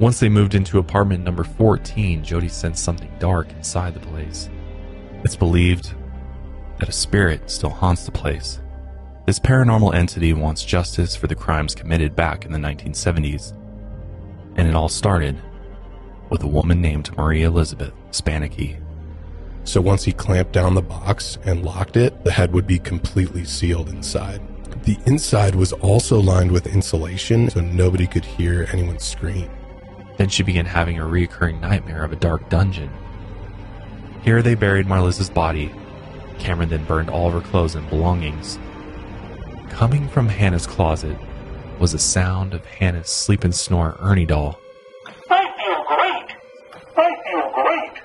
Once they moved into apartment number 14, Jody sensed something dark inside the place. It's believed that a spirit still haunts the place. This paranormal entity wants justice for the crimes committed back in the 1970s. And it all started with a woman named Marie Elizabeth Spannhake. So once he clamped down the box and locked it, the head would be completely sealed inside. The inside was also lined with insulation so nobody could hear anyone scream. Then she began having a recurring nightmare of a dark dungeon. Here they buried Marliz's body. Cameron then burned all of her clothes and belongings. Coming from Hannah's closet was a sound of Hannah's sleep and snore Ernie doll. I feel great. I feel great.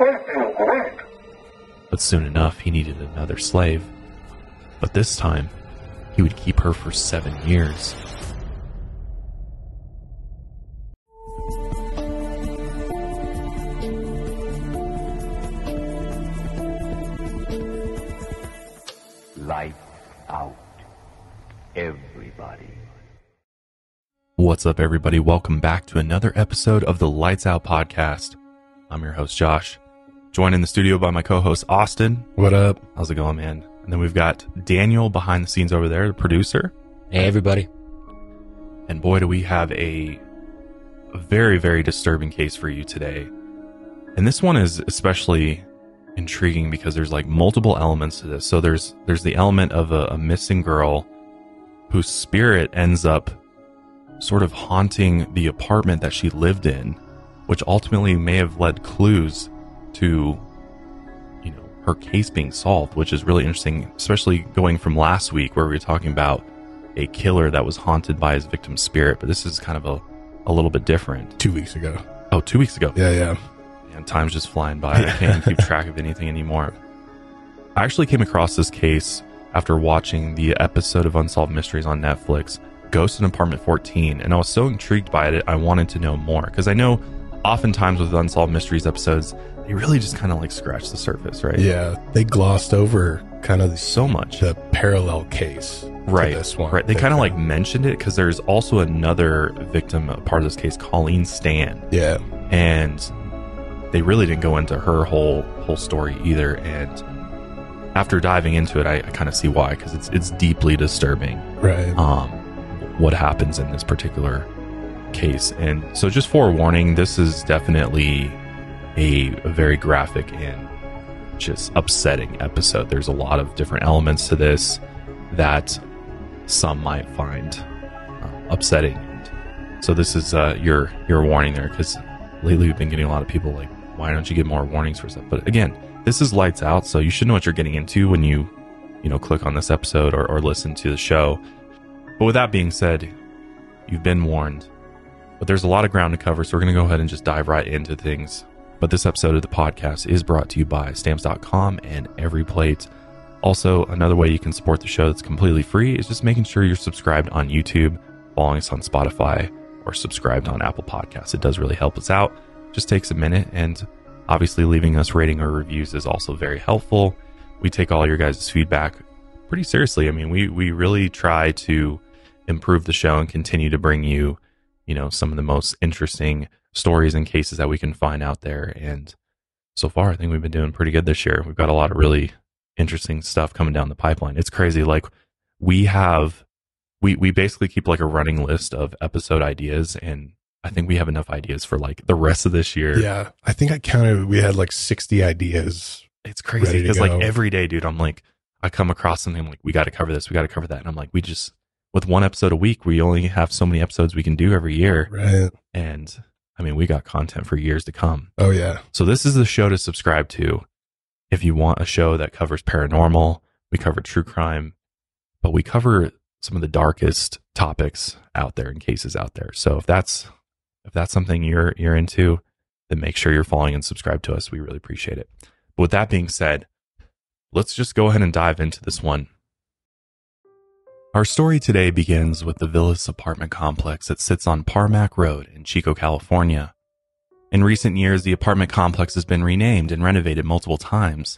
I feel great. But soon enough, he needed another slave. But this time, he would keep her for seven years. Everybody. What's up, everybody? Welcome back to another episode of the Lights Out Podcast. I'm your host, Josh. Joined in the studio by my co host, Austin. What up? How's it going, man? And then we've got Daniel behind the scenes over there, the producer. Hey, everybody. And boy, do we have a, a very, very disturbing case for you today. And this one is especially intriguing because there's like multiple elements to this. So there's there's the element of a, a missing girl whose spirit ends up sort of haunting the apartment that she lived in, which ultimately may have led clues to you know her case being solved, which is really interesting, especially going from last week where we were talking about a killer that was haunted by his victim's spirit, but this is kind of a, a little bit different. Two weeks ago. Oh, two weeks ago. Yeah, yeah. Man, time's just flying by. I can't keep track of anything anymore. I actually came across this case after watching the episode of Unsolved Mysteries on Netflix, Ghost in Apartment 14, and I was so intrigued by it, I wanted to know more. Because I know oftentimes with Unsolved Mysteries episodes, they really just kind of like scratch the surface, right? Yeah, they glossed over kind of the, So much. the parallel case. Right. this one. Right. They kind of like mentioned it because there's also another victim, a part of this case, Colleen Stan. Yeah. and they really didn't go into her whole whole story either and after diving into it i, I kind of see why because it's it's deeply disturbing Right. um what happens in this particular case. And so just forewarning this is definitely a, a very graphic and just upsetting episode. There's a lot of different elements to this that some might find uh, upsetting. So this is uh, your your warning there because lately we've been getting a lot of people like why don't you get more warnings for stuff? But again this is lights out so you should know what you're getting into when you you know click on this episode or, or listen to the show. But with that being said you've been warned. But there's a lot of ground to cover so we're going to go ahead and just dive right into things. But this episode of the podcast is brought to you by stamps.com and every plate also another way you can support the show that's completely free is just making sure you're subscribed on youtube following us on spotify or subscribed on apple podcasts. It does really help us out. Just takes a minute and obviously leaving us rating or reviews is also very helpful. We take all your guys' feedback pretty seriously. I mean we we really try to improve the show and continue to bring you you know some of the most interesting stories and cases that we can find out there. And so far i think we've been doing pretty good this year. We've got a lot of really interesting stuff coming down the pipeline. It's crazy like we have we we basically keep like a running list of episode ideas and i think we have enough ideas for like the rest of this year Yeah. I think I counted, we had like 60 ideas. it's crazy because like every day dude i'm like i come across something I'm like we got to cover this we got to cover that and i'm like we just with one episode a week we only have so many episodes we can do every year Right. and i mean we got content for years to come Oh, yeah. so this is the show to subscribe to if you want a show that covers paranormal we cover true crime but we cover some of the darkest topics out there and cases out there so if that's if that's something you're you're into then make sure you're following and subscribe to us we really appreciate it but with that being said let's just go ahead and dive into this one our story today begins with the Villas apartment complex that sits on Parmac Road in Chico, California. In recent years, the apartment complex has been renamed and renovated multiple times,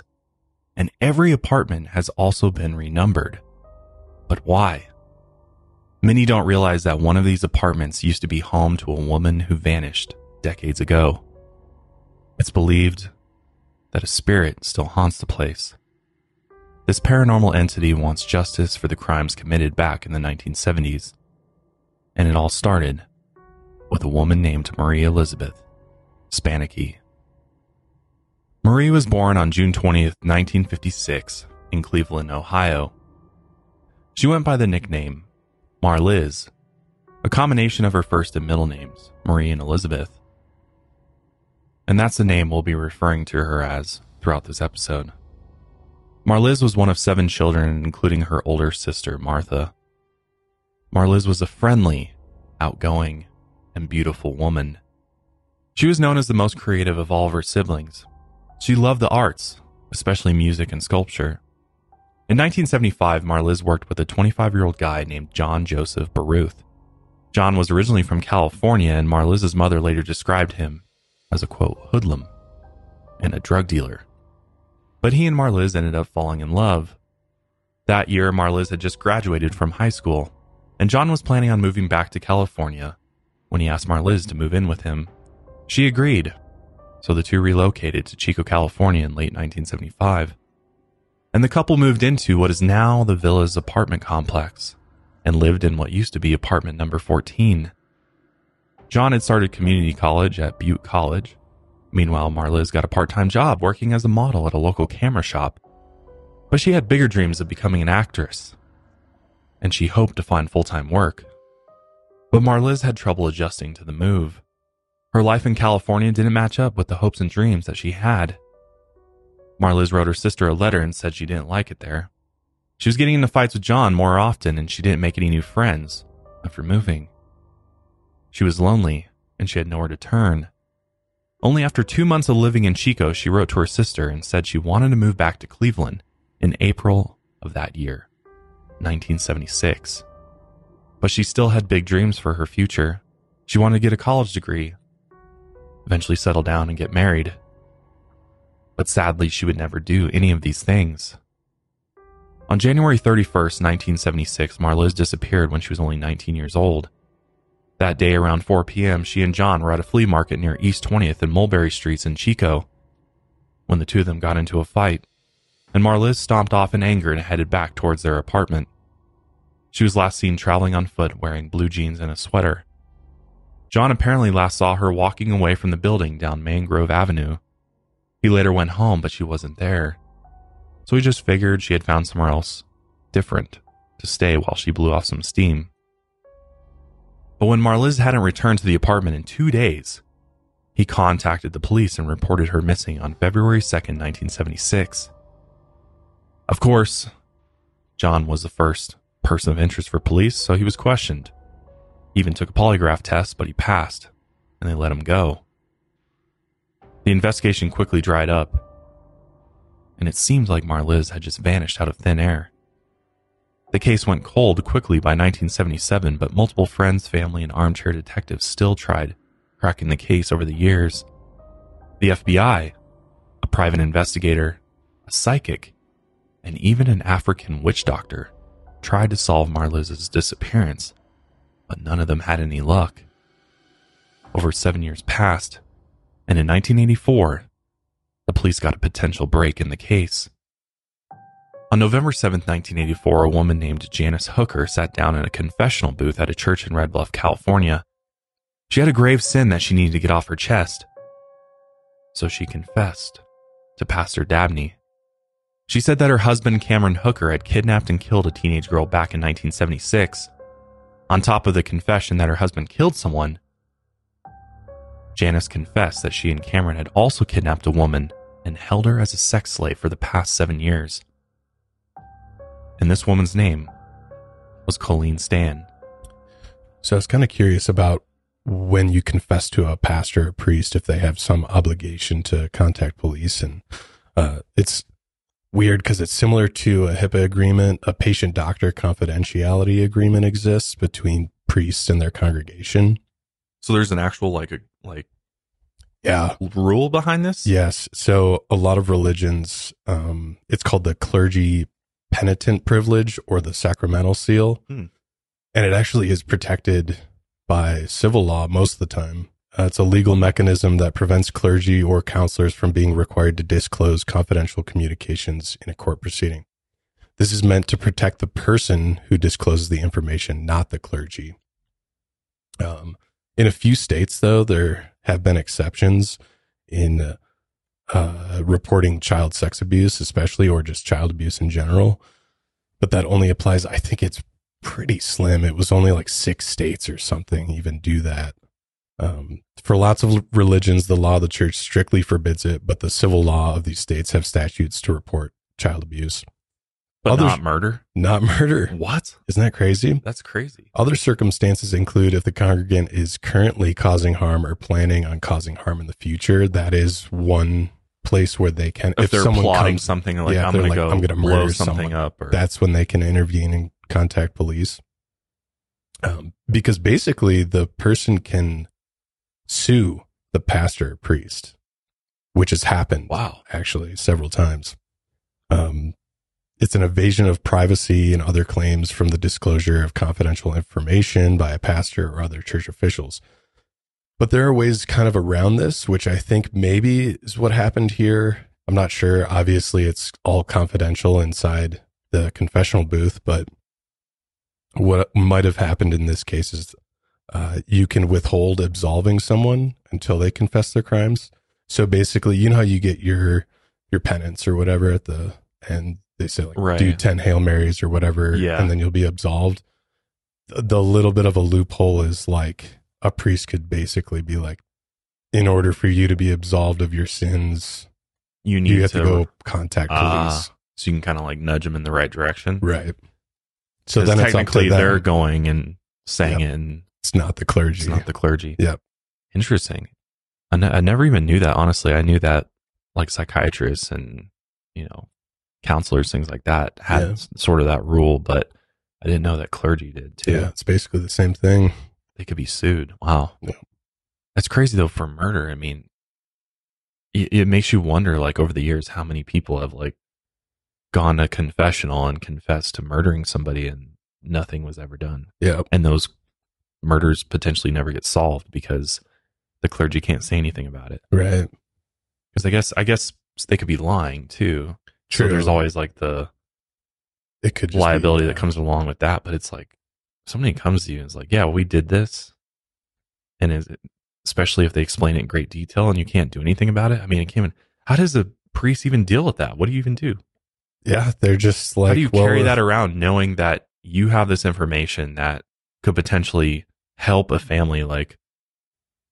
and every apartment has also been renumbered. But why? Many don't realize that one of these apartments used to be home to a woman who vanished decades ago. It's believed that a spirit still haunts the place. This paranormal entity wants justice for the crimes committed back in the 1970s. And it all started with a woman named Marie Elizabeth Spannhake. Marie was born on June 20th, 1956, in Cleveland, Ohio. She went by the nickname Marliz, a combination of her first and middle names, Marie and Elizabeth. And that's the name we'll be referring to her as throughout this episode. Marliz was one of seven children, including her older sister, Martha. Marliz was a friendly, outgoing, and beautiful woman. She was known as the most creative of all of her siblings. She loved the arts, especially music and sculpture. In 1975, Marliz worked with a 25 year old guy named John Joseph Baruth. John was originally from California, and Marliz's mother later described him as a quote, hoodlum and a drug dealer. But he and Marliz ended up falling in love. That year, Marliz had just graduated from high school, and John was planning on moving back to California when he asked Marliz to move in with him. She agreed, so the two relocated to Chico, California in late 1975. And the couple moved into what is now the Villas apartment complex and lived in what used to be apartment number 14. John had started community college at Butte College. Meanwhile, Marliz got a part time job working as a model at a local camera shop. But she had bigger dreams of becoming an actress, and she hoped to find full time work. But Marliz had trouble adjusting to the move. Her life in California didn't match up with the hopes and dreams that she had. Marliz wrote her sister a letter and said she didn't like it there. She was getting into fights with John more often and she didn't make any new friends after moving. She was lonely, and she had nowhere to turn. Only after two months of living in Chico, she wrote to her sister and said she wanted to move back to Cleveland in April of that year, 1976. But she still had big dreams for her future. She wanted to get a college degree, eventually settle down and get married. But sadly, she would never do any of these things. On January 31st, 1976, Marliz disappeared when she was only 19 years old. That day around 4 p.m., she and John were at a flea market near East 20th and Mulberry Streets in Chico when the two of them got into a fight, and Marliz stomped off in anger and headed back towards their apartment. She was last seen traveling on foot wearing blue jeans and a sweater. John apparently last saw her walking away from the building down Mangrove Avenue. He later went home, but she wasn't there. So he just figured she had found somewhere else different to stay while she blew off some steam. But when Marliz hadn't returned to the apartment in two days, he contacted the police and reported her missing on February 2nd, 1976. Of course, John was the first person of interest for police, so he was questioned. He even took a polygraph test, but he passed, and they let him go. The investigation quickly dried up, and it seemed like Marliz had just vanished out of thin air. The case went cold quickly by 1977, but multiple friends, family, and armchair detectives still tried cracking the case over the years. The FBI, a private investigator, a psychic, and even an African witch doctor tried to solve Marliz's disappearance, but none of them had any luck. Over seven years passed, and in 1984, the police got a potential break in the case. On November 7, 1984, a woman named Janice Hooker sat down in a confessional booth at a church in Red Bluff, California. She had a grave sin that she needed to get off her chest. So she confessed to Pastor Dabney. She said that her husband, Cameron Hooker, had kidnapped and killed a teenage girl back in 1976. On top of the confession that her husband killed someone, Janice confessed that she and Cameron had also kidnapped a woman and held her as a sex slave for the past seven years and this woman's name was Colleen Stan. So I was kind of curious about when you confess to a pastor or priest if they have some obligation to contact police and uh, it's weird because it's similar to a HIPAA agreement. A patient doctor confidentiality agreement exists between priests and their congregation. So there's an actual like a like yeah rule behind this. Yes. So a lot of religions, um, it's called the clergy penitent privilege or the sacramental seal. Hmm. and it actually is protected by civil law most of the time. Uh, it's a legal mechanism that prevents clergy or counselors from being required to disclose confidential communications in a court proceeding. This is meant to protect the person who discloses the information, not the clergy. Um, in a few states, though, there have been exceptions in uh, uh, reporting child sex abuse, especially, or just child abuse in general. But that only applies, I think it's pretty slim. It was only like six states or something even do that. Um, for lots of religions, the law of the church strictly forbids it, but the civil law of these states have statutes to report child abuse. But Others- not murder. Not murder. What? Isn't that crazy? That's crazy. Other circumstances include if the congregant is currently causing harm or planning on causing harm in the future. That is one place where they can. If, they're plotting something like Yeah, I'm going like, to go "I'm gonna blow murder something someone," up, or that's when they can intervene and contact police. Um, because basically, the person can sue the pastor or priest, which has happened wow. actually several times. Um, it's an evasion of privacy and other claims from the disclosure of confidential information by a pastor or other church officials. But there are ways kind of around this, which I think maybe is what happened here. I'm not sure. Obviously, it's all confidential inside the confessional booth, but what might have happened in this case is uh, you can withhold absolving someone until they confess their crimes. So basically, you know how you get your your penance or whatever at the end, they say like Right. do ten hail marys or whatever, Yeah. and then you'll be absolved. The, little bit of a loophole is like a priest could basically be like, in order for you to be absolved of your sins, You need you have to, to go contact Ah, police, so you can kind of like nudge them in the right direction. right? so then technically they're going and saying Yep. and It's not the clergy. it's not the clergy. Yep. Interesting. I, ne- I never even knew that. Honestly, I knew that like psychiatrists and you know counselors, things like that, had Yeah. sort of that rule, but I didn't know that clergy did too. yeah, it's basically the same thing. They could be sued. Wow. Yeah. That's crazy though for murder. I mean, it, it makes you wonder, like over the years, how many people have like gone to confessional and confessed to murdering somebody and nothing was ever done. Yeah, And those murders potentially never get solved because the clergy can't say anything about it. right. Because I guess, I guess they could be lying too. True. So there's always like the it could be, liability yeah. that comes along with that. But it's like somebody comes to you and is like, yeah, we did this. And is it, especially if they explain it in great detail and you can't do anything about it. I mean, it came in, how does a priest even deal with that? What do you even do? Yeah, they're just like how do you well, carry that around knowing that you have this information that could potentially help a family like,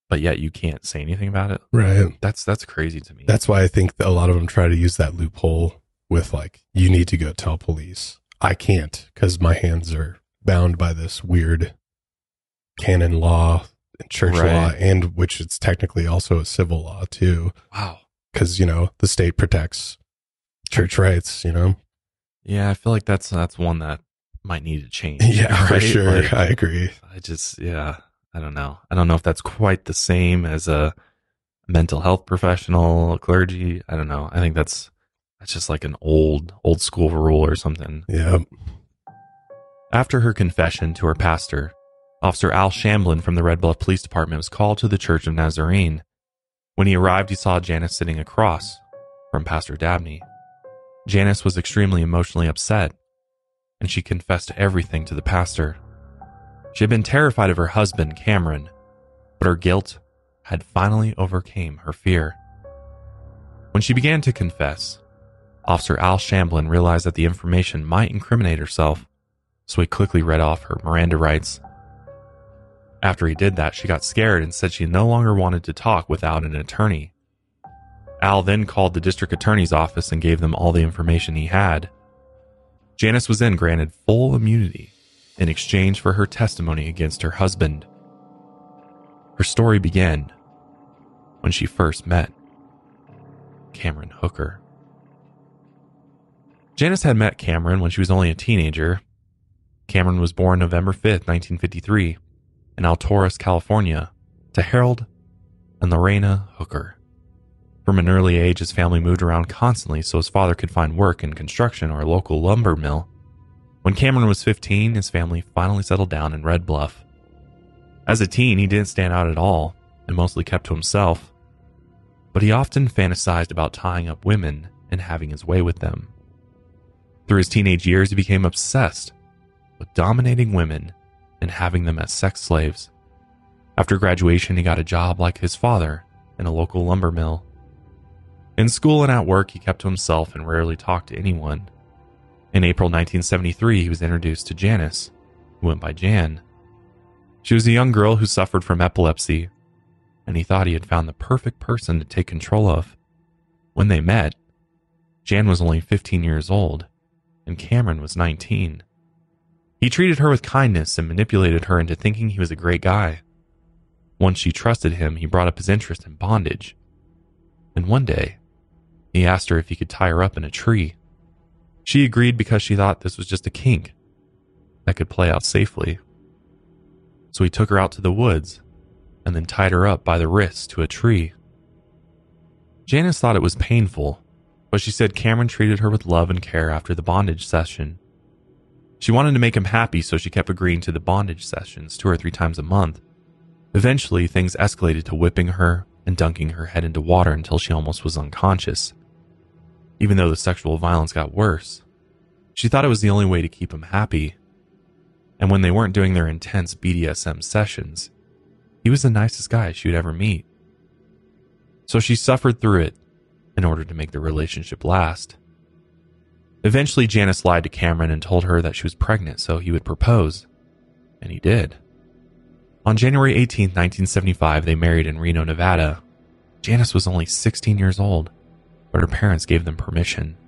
but yet you can't say anything about it? Right. That's, that's crazy to me. That's why I think that a lot of them try to use that loophole with like, you need to go tell police. I can't because my hands are bound by this weird canon law and church Right. law, and which it's technically also a civil law too, wow. because you know the state protects church rights. You know. Yeah. I feel like that's, that's one that might need to change. Yeah, for sure. Like- I agree. I just, yeah, I don't know. I don't know if that's quite the same as a mental health professional, clergy. I don't know. I think that's that's just like an old old school rule or something. Yeah. After her confession to her pastor, Officer Al Shamblin from the Red Bluff Police Department was called to the Church of Nazarene. When he arrived, he saw Janice sitting across from Pastor Dabney. Janice was extremely emotionally upset, and she confessed everything to the pastor. She had been terrified of her husband, Cameron, but her guilt had finally overcame her fear. When she began to confess, Officer Al Shamblin realized that the information might incriminate herself, so he quickly read off her Miranda rights. After he did that, she got scared and said she no longer wanted to talk without an attorney. Al then called the district attorney's office and gave them all the information he had. Janice was then granted full immunity in exchange for her testimony against her husband. Her story began when she first met Cameron Hooker. Janice had met Cameron when she was only a teenager. Cameron was born November 5th, 1953, in Alturas, California, to Harold and Lorena Hooker. From an early age, his family moved around constantly so his father could find work in construction or a local lumber mill. When Cameron was 15, his family finally settled down in Red Bluff. As a teen, he didn't stand out at all and mostly kept to himself, but he often fantasized about tying up women and having his way with them. Through his teenage years, he became obsessed with dominating women and having them as sex slaves. After graduation, he got a job like his father in a local lumber mill. In school and at work, he kept to himself and rarely talked to anyone. In April 1973, he was introduced to Janice, who went by Jan. She was a young girl who suffered from epilepsy, and he thought he had found the perfect person to take control of. When they met, Jan was only 15 years old, and Cameron was 19. He treated her with kindness and manipulated her into thinking he was a great guy. Once she trusted him, he brought up his interest in bondage. And one day, he asked her if he could tie her up in a tree. She agreed because she thought this was just a kink that could play out safely. So he took her out to the woods and then tied her up by the wrists to a tree. Janice thought it was painful, but she said Cameron treated her with love and care after the bondage session. She wanted to make him happy, so she kept agreeing to the bondage sessions two or three times a month. Eventually, things escalated to whipping her and dunking her head into water until she almost was unconscious. Even though the sexual violence got worse, she thought it was the only way to keep him happy. And when they weren't doing their intense BDSM sessions, he was the nicest guy she would ever meet. So she suffered through it in order to make the relationship last. Eventually, Janice lied to Cameron and told her that she was pregnant so he would propose. And he did. On January 18, 1975, they married in Reno, Nevada. Janice was only 16 years old, but her parents gave them permission.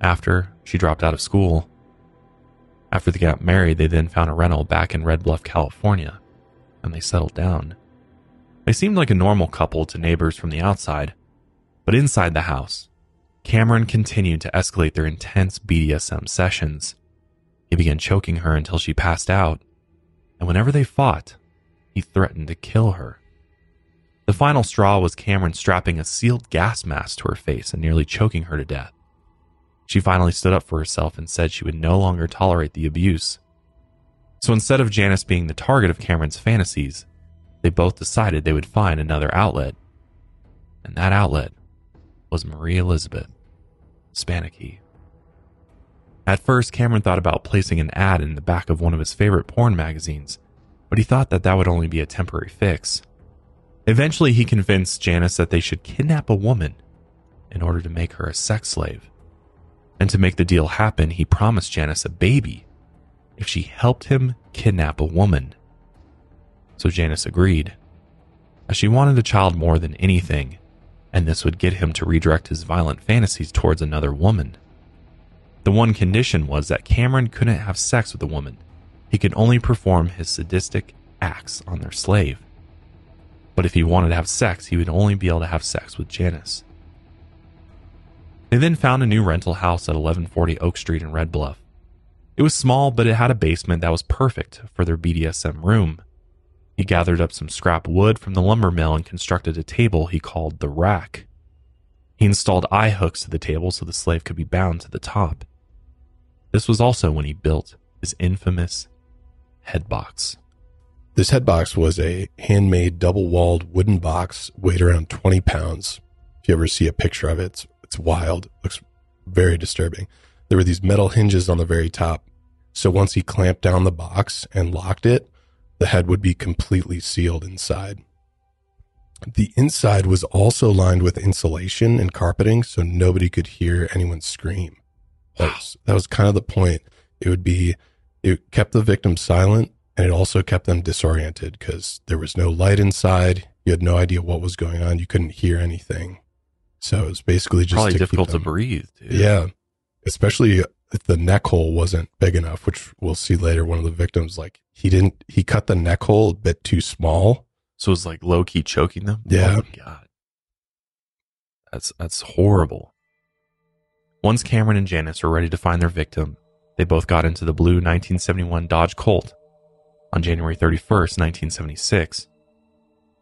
After, she dropped out of school. After they got married, they then found a rental back in Red Bluff, California, and they settled down. They seemed like a normal couple to neighbors from the outside, but inside the house, Cameron continued to escalate their intense BDSM sessions. He began choking her until she passed out, and whenever they fought, he threatened to kill her. The final straw was Cameron strapping a sealed gas mask to her face and nearly choking her to death. She finally stood up for herself and said she would no longer tolerate the abuse. So instead of Janice being the target of Cameron's fantasies, they both decided they would find another outlet. And that outlet was Marie Elizabeth Spannhake. At first, Cameron thought about placing an ad in the back of one of his favorite porn magazines, but he thought that that would only be a temporary fix. Eventually, he convinced Janice that they should kidnap a woman in order to make her a sex slave. And to make the deal happen, he promised Janice a baby if she helped him kidnap a woman. So Janice agreed, as she wanted a child more than anything, and this would get him to redirect his violent fantasies towards another woman. The one condition was that Cameron couldn't have sex with a woman. He could only perform his sadistic acts on their slave. But if he wanted to have sex, he would only be able to have sex with Janice. They then found a new rental house at 1140 Oak Street in Red Bluff. It was small, but it had a basement that was perfect for their BDSM room. He gathered up some scrap wood from the lumber mill and constructed a table he called the rack. He installed eye hooks to the table so the slave could be bound to the top. This was also when he built his infamous head box. This head box was a handmade double walled wooden box, weighed around 20 pounds. If you ever see a picture of it, it's, it's wild. It looks very disturbing. There were these metal hinges on the very top. So once he clamped down the box and locked it, the head would be completely sealed inside. The inside was also lined with insulation and carpeting so nobody could hear anyone scream. That was, that was kind of the point. It would be, it kept the victim silent and it also kept them disoriented because there was no light inside. You had no idea what was going on. You couldn't hear anything. So it was basically just Probably to difficult to breathe. Dude. yeah. Especially the neck hole wasn't big enough, which we'll see later. One of the victims, like he didn't, he cut the neck hole a bit too small. So it was like low key choking them. Yeah. Oh my god. That's that's horrible. Once Cameron and Janice were ready to find their victim, they both got into the blue 1971 Dodge Colt on January 31st, 1976.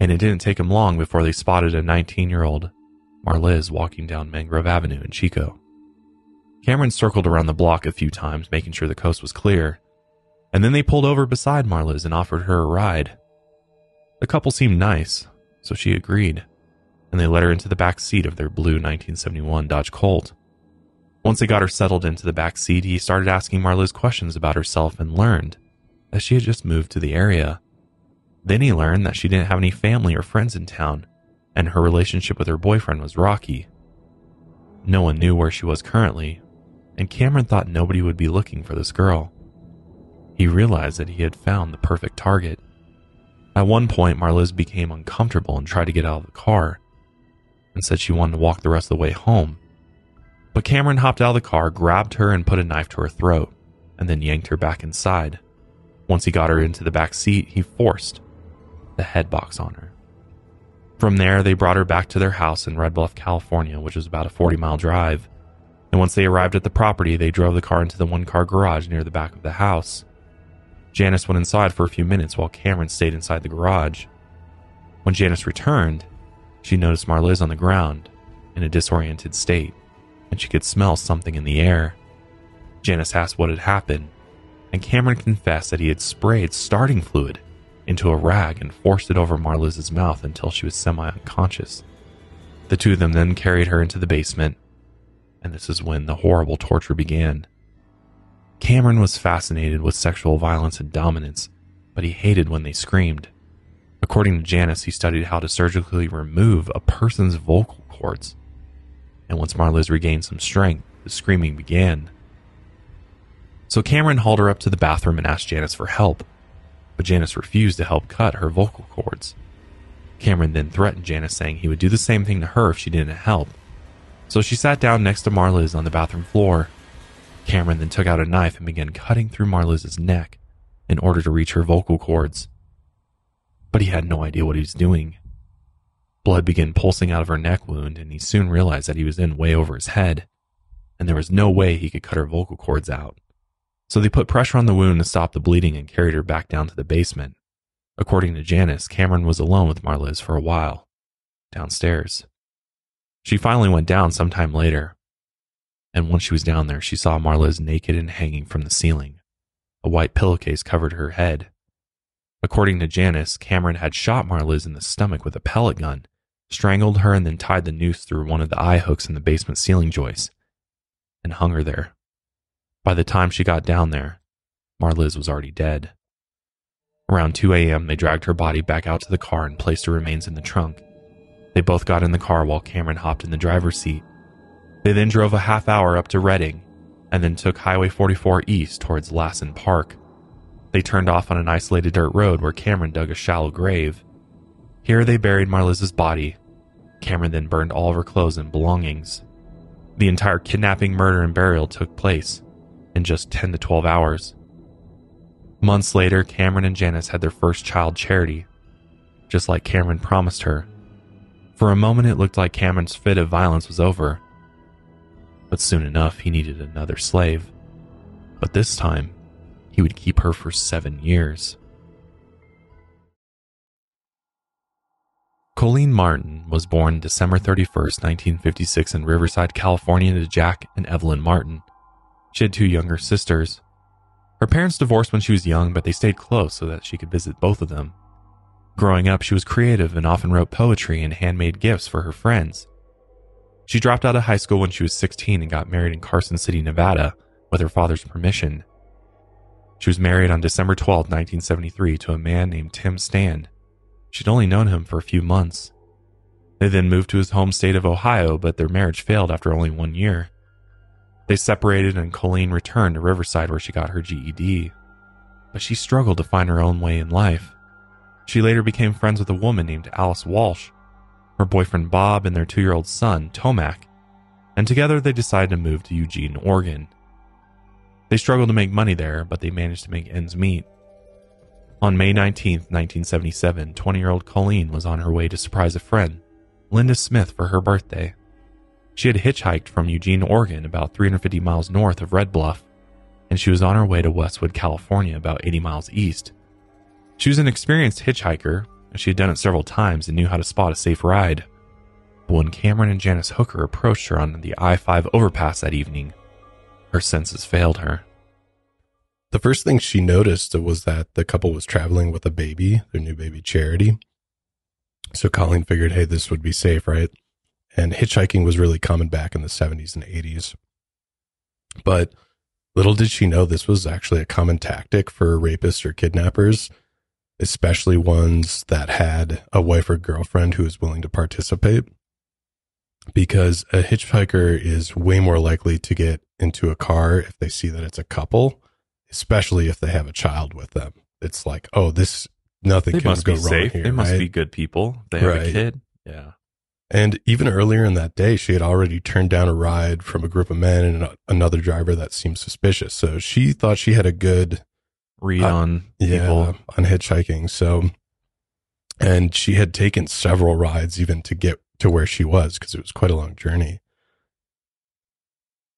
And it didn't take them long before they spotted a 19 year old Marliz walking down Mangrove Avenue in Chico. Cameron circled around the block a few times, making sure the coast was clear, and then they pulled over beside Marliz and offered her a ride. The couple seemed nice, so she agreed, and they let her into the back seat of their blue 1971 Dodge Colt. Once they got her settled into the back seat, he started asking Marliz questions about herself and learned that she had just moved to the area. Then he learned that she didn't have any family or friends in town, and her relationship with her boyfriend was rocky. No one knew where she was currently, and Cameron thought nobody would be looking for this girl. He realized that he had found the perfect target. At one point, Marliz became uncomfortable and tried to get out of the car and said she wanted to walk the rest of the way home. But Cameron hopped out of the car, grabbed her, and put a knife to her throat, and then yanked her back inside. Once he got her into the back seat, he forced the head box on her. From there, they brought her back to their house in Red Bluff, California, which was about a 40 mile drive. And once they arrived at the property, they drove the car into the one car garage near the back of the house. Janice went inside for a few minutes while Cameron stayed inside the garage. When Janice returned, she noticed Marliz on the ground in a disoriented state, and she could smell something in the air. Janice asked what had happened, and Cameron confessed that he had sprayed starting fluid into a rag and forced it over Marliz's mouth until she was semi unconscious. The two of them then carried her into the basement, and this is when the horrible torture began. Cameron was fascinated with sexual violence and dominance, but he hated when they screamed. According to Janice, he studied how to surgically remove a person's vocal cords. And once Marliz regained some strength, the screaming began. So Cameron hauled her up to the bathroom and asked Janice for help but Janice refused to help cut her vocal cords. Cameron then threatened Janice, saying he would do the same thing to her if she didn't help. So she sat down next to Marliz on the bathroom floor. Cameron then took out a knife and began cutting through Marliz's neck in order to reach her vocal cords. But he had no idea what he was doing. Blood began pulsing out of her neck wound, and he soon realized that he was in way over his head, and there was no way he could cut her vocal cords out. So they put pressure on the wound to stop the bleeding and carried her back down to the basement. According to Janice, Cameron was alone with Marliz for a while, downstairs. She finally went down sometime later, and once she was down there, she saw Marliz naked and hanging from the ceiling. A white pillowcase covered her head. According to Janice, Cameron had shot Marliz in the stomach with a pellet gun, strangled her, and then tied the noose through one of the eye hooks in the basement ceiling joist, and hung her there. By the time she got down there, Marliz was already dead. Around 2 a.m., they dragged her body back out to the car and placed her remains in the trunk. They both got in the car while Cameron hopped in the driver's seat. They then drove a half hour up to Redding and then took Highway 44 east towards Lassen Park. They turned off on an isolated dirt road where Cameron dug a shallow grave. Here they buried Marliz's body. Cameron then burned all of her clothes and belongings. The entire kidnapping, murder, and burial took place in just 10 to 12 hours. Months later, Cameron and Janice had their first child, Charity, just like Cameron promised her. For a moment, it looked like Cameron's fit of violence was over. But soon enough, he needed another slave. But this time, he would keep her for seven years. Colleen Martin was born December 31st, 1956, in Riverside, California, to Jack and Evelyn Martin. She had two younger sisters. Her parents divorced when she was young, but they stayed close so that she could visit both of them. Growing up, she was creative and often wrote poetry and handmade gifts for her friends. She dropped out of high school when she was 16 and got married in Carson City, Nevada, with her father's permission. She was married on December 12, 1973, to a man named Tim Stan. She'd only known him for a few months. They then moved to his home state of Ohio, but their marriage failed after only one year. They separated and Colleen returned to Riverside where she got her GED. But she struggled to find her own way in life. She later became friends with a woman named Alice Walsh, her boyfriend Bob, and their two year old son, Tomac, and together they decided to move to Eugene, Oregon. They struggled to make money there, but they managed to make ends meet. On May 19, 1977, 20 year old Colleen was on her way to surprise a friend, Linda Smith, for her birthday. She had hitchhiked from Eugene, Oregon, about 350 miles north of Red Bluff, and she was on her way to Westwood, California, about 80 miles east. She was an experienced hitchhiker, and she had done it several times and knew how to spot a safe ride. But when Cameron and Janice Hooker approached her on the I 5 overpass that evening, her senses failed her. The first thing she noticed was that the couple was traveling with a baby, their new baby Charity. So Colleen figured, hey, this would be safe, right? And hitchhiking was really common back in the 70s and 80s. But little did she know this was actually a common tactic for rapists or kidnappers, especially ones that had a wife or girlfriend who was willing to participate. Because a hitchhiker is way more likely to get into a car if they see that it's a couple, especially if they have a child with them. It's like, oh, this nothing They can must go be wrong safe. here. they must right? be good people. They have a kid. Yeah. And even earlier in that day, she had already turned down a ride from a group of men and another driver that seemed suspicious. So she thought she had a good Read Uh, on yeah people. on hitchhiking. So, and she had taken several rides even to get to where she was because it was quite a long journey.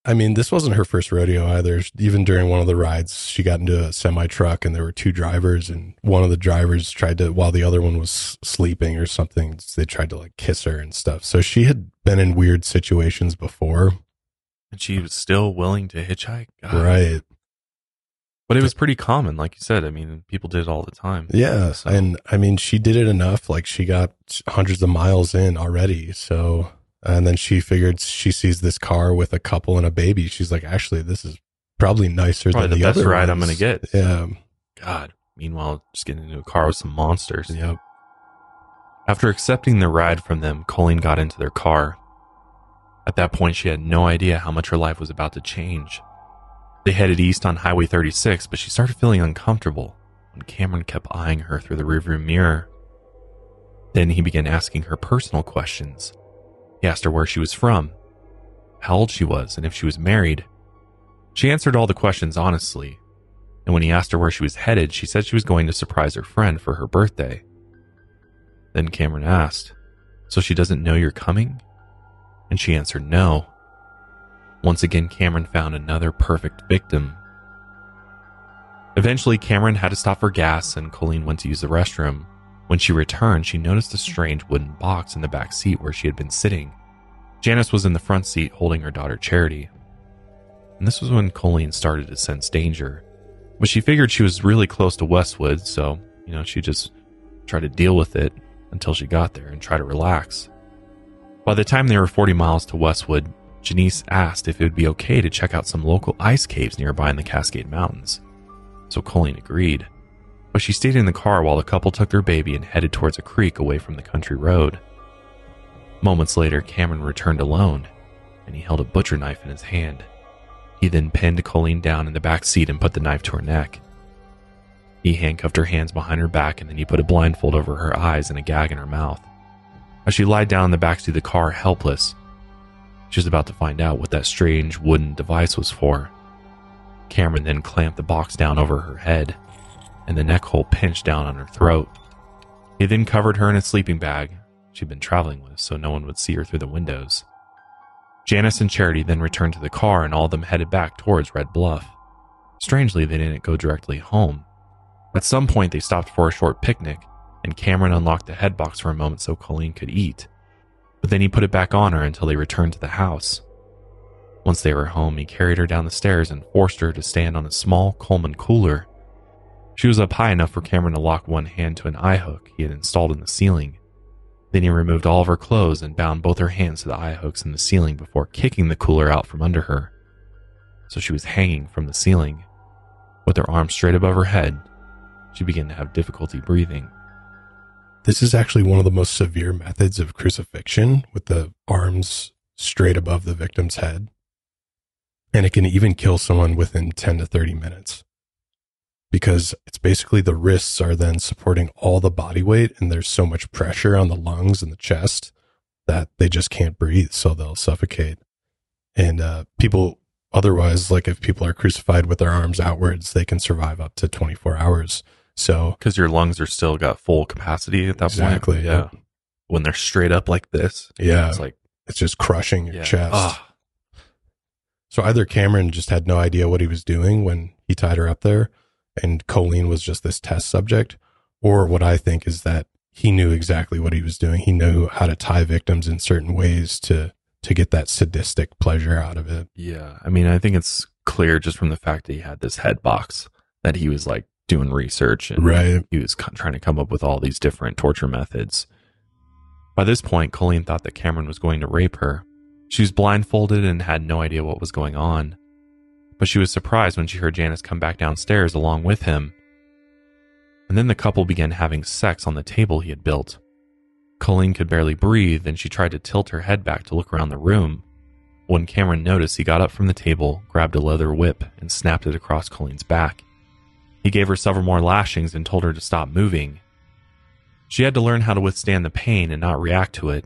I mean, this wasn't her first rodeo either. Even during one of the rides, she got into a semi truck and there were two drivers, and one of the drivers tried to, while the other one was sleeping or something, they tried to like kiss her and stuff. So she had been in weird situations before. And she was still willing to hitchhike. God. Right. But it was pretty common, like you said. I mean, people did it all the time. Yeah. So- And I mean, she did it enough. Like she got hundreds of miles in already. So, and then she figured she sees this car with a couple and a baby. She's like, actually, this is probably nicer Probably than the the, best other ride I'm gonna get. Yeah. God. Meanwhile, just getting into a car with some monsters. Yep. After accepting the ride from them, Colleen got into their car. At that point, she had no idea how much her life was about to change. They headed east on Highway 36, but she started feeling uncomfortable when Cameron kept eyeing her through the rearview mirror. Then he began asking her personal questions. He asked her where she was from, how old she was, and if she was married. She answered all the questions honestly, and when he asked her where she was headed, she said she was going to surprise her friend for her birthday. Then Cameron asked, So she doesn't know you're coming? And she answered no. Once again, Cameron found another perfect victim. Eventually, Cameron had to stop for gas and Colleen went to use the restroom. When she returned, she noticed a strange wooden box in the back seat where she had been sitting. Janice was in the front seat holding her daughter Charity. And this was when Colleen started to sense danger. But she figured she was really close to Westwood, so, you know, she just tried to deal with it until she got there and try to relax. By the time they were 40 miles to Westwood, Janice asked if it would be okay to check out some local ice caves nearby in the Cascade Mountains. So Colleen agreed. But she stayed in the car while the couple took their baby and headed towards a creek away from the country road. Moments later, Cameron returned alone, and he held a butcher knife in his hand. He then pinned Colleen down in the back seat and put the knife to her neck. He handcuffed her hands behind her back and then he put a blindfold over her eyes and a gag in her mouth. As she lied down in the backseat of the car, helpless, she was about to find out what that strange wooden device was for. Cameron then clamped the box down over her head, and the neck hole pinched down on her throat. He then covered her in a sleeping bag she'd been traveling with so no one would see her through the windows. Janice and Charity then returned to the car and all of them headed back towards Red Bluff. Strangely, they didn't go directly home. At some point, they stopped for a short picnic, and Cameron unlocked the head box for a moment so Colleen could eat. But then he put it back on her until they returned to the house. Once they were home, he carried her down the stairs and forced her to stand on a small Coleman cooler. She was up high enough for Cameron to lock one hand to an eye hook he had installed in the ceiling. Then he removed all of her clothes and bound both her hands to the eye hooks in the ceiling before kicking the cooler out from under her. So she was hanging from the ceiling. With her arms straight above her head, she began to have difficulty breathing. This is actually one of the most severe methods of crucifixion with the arms straight above the victim's head. And it can even kill someone within 10 to 30 minutes because it's basically the wrists are then supporting all the body weight and there's so much pressure on the lungs and the chest that they just can't breathe. So they'll suffocate. And, uh, people otherwise, like if people are crucified with their arms outwards, they can survive up to 24 hours. So Because your lungs are still got full capacity at that Exactly, point. Exactly. Yeah. When they're straight up like this, yeah, it's like, it's just crushing your yeah. chest. Ah, So either Cameron just had no idea what he was doing when he tied her up there, and Colleen was just this test subject, or what I think is that he knew exactly what he was doing. He knew how to tie victims in certain ways to to get that sadistic pleasure out of it. yeah. I mean, I think it's clear just from the fact that he had this head box that he was like doing research and Right. he was trying to come up with all these different torture methods. By this point, Colleen thought that Cameron was going to rape her. She was blindfolded and had no idea what was going on. But she was surprised when she heard Janice come back downstairs along with him. And then the couple began having sex on the table he had built. Colleen could barely breathe and she tried to tilt her head back to look around the room. When Cameron noticed, he got up from the table, grabbed a leather whip, and snapped it across Colleen's back. He gave her several more lashings and told her to stop moving. She had to learn how to withstand the pain and not react to it.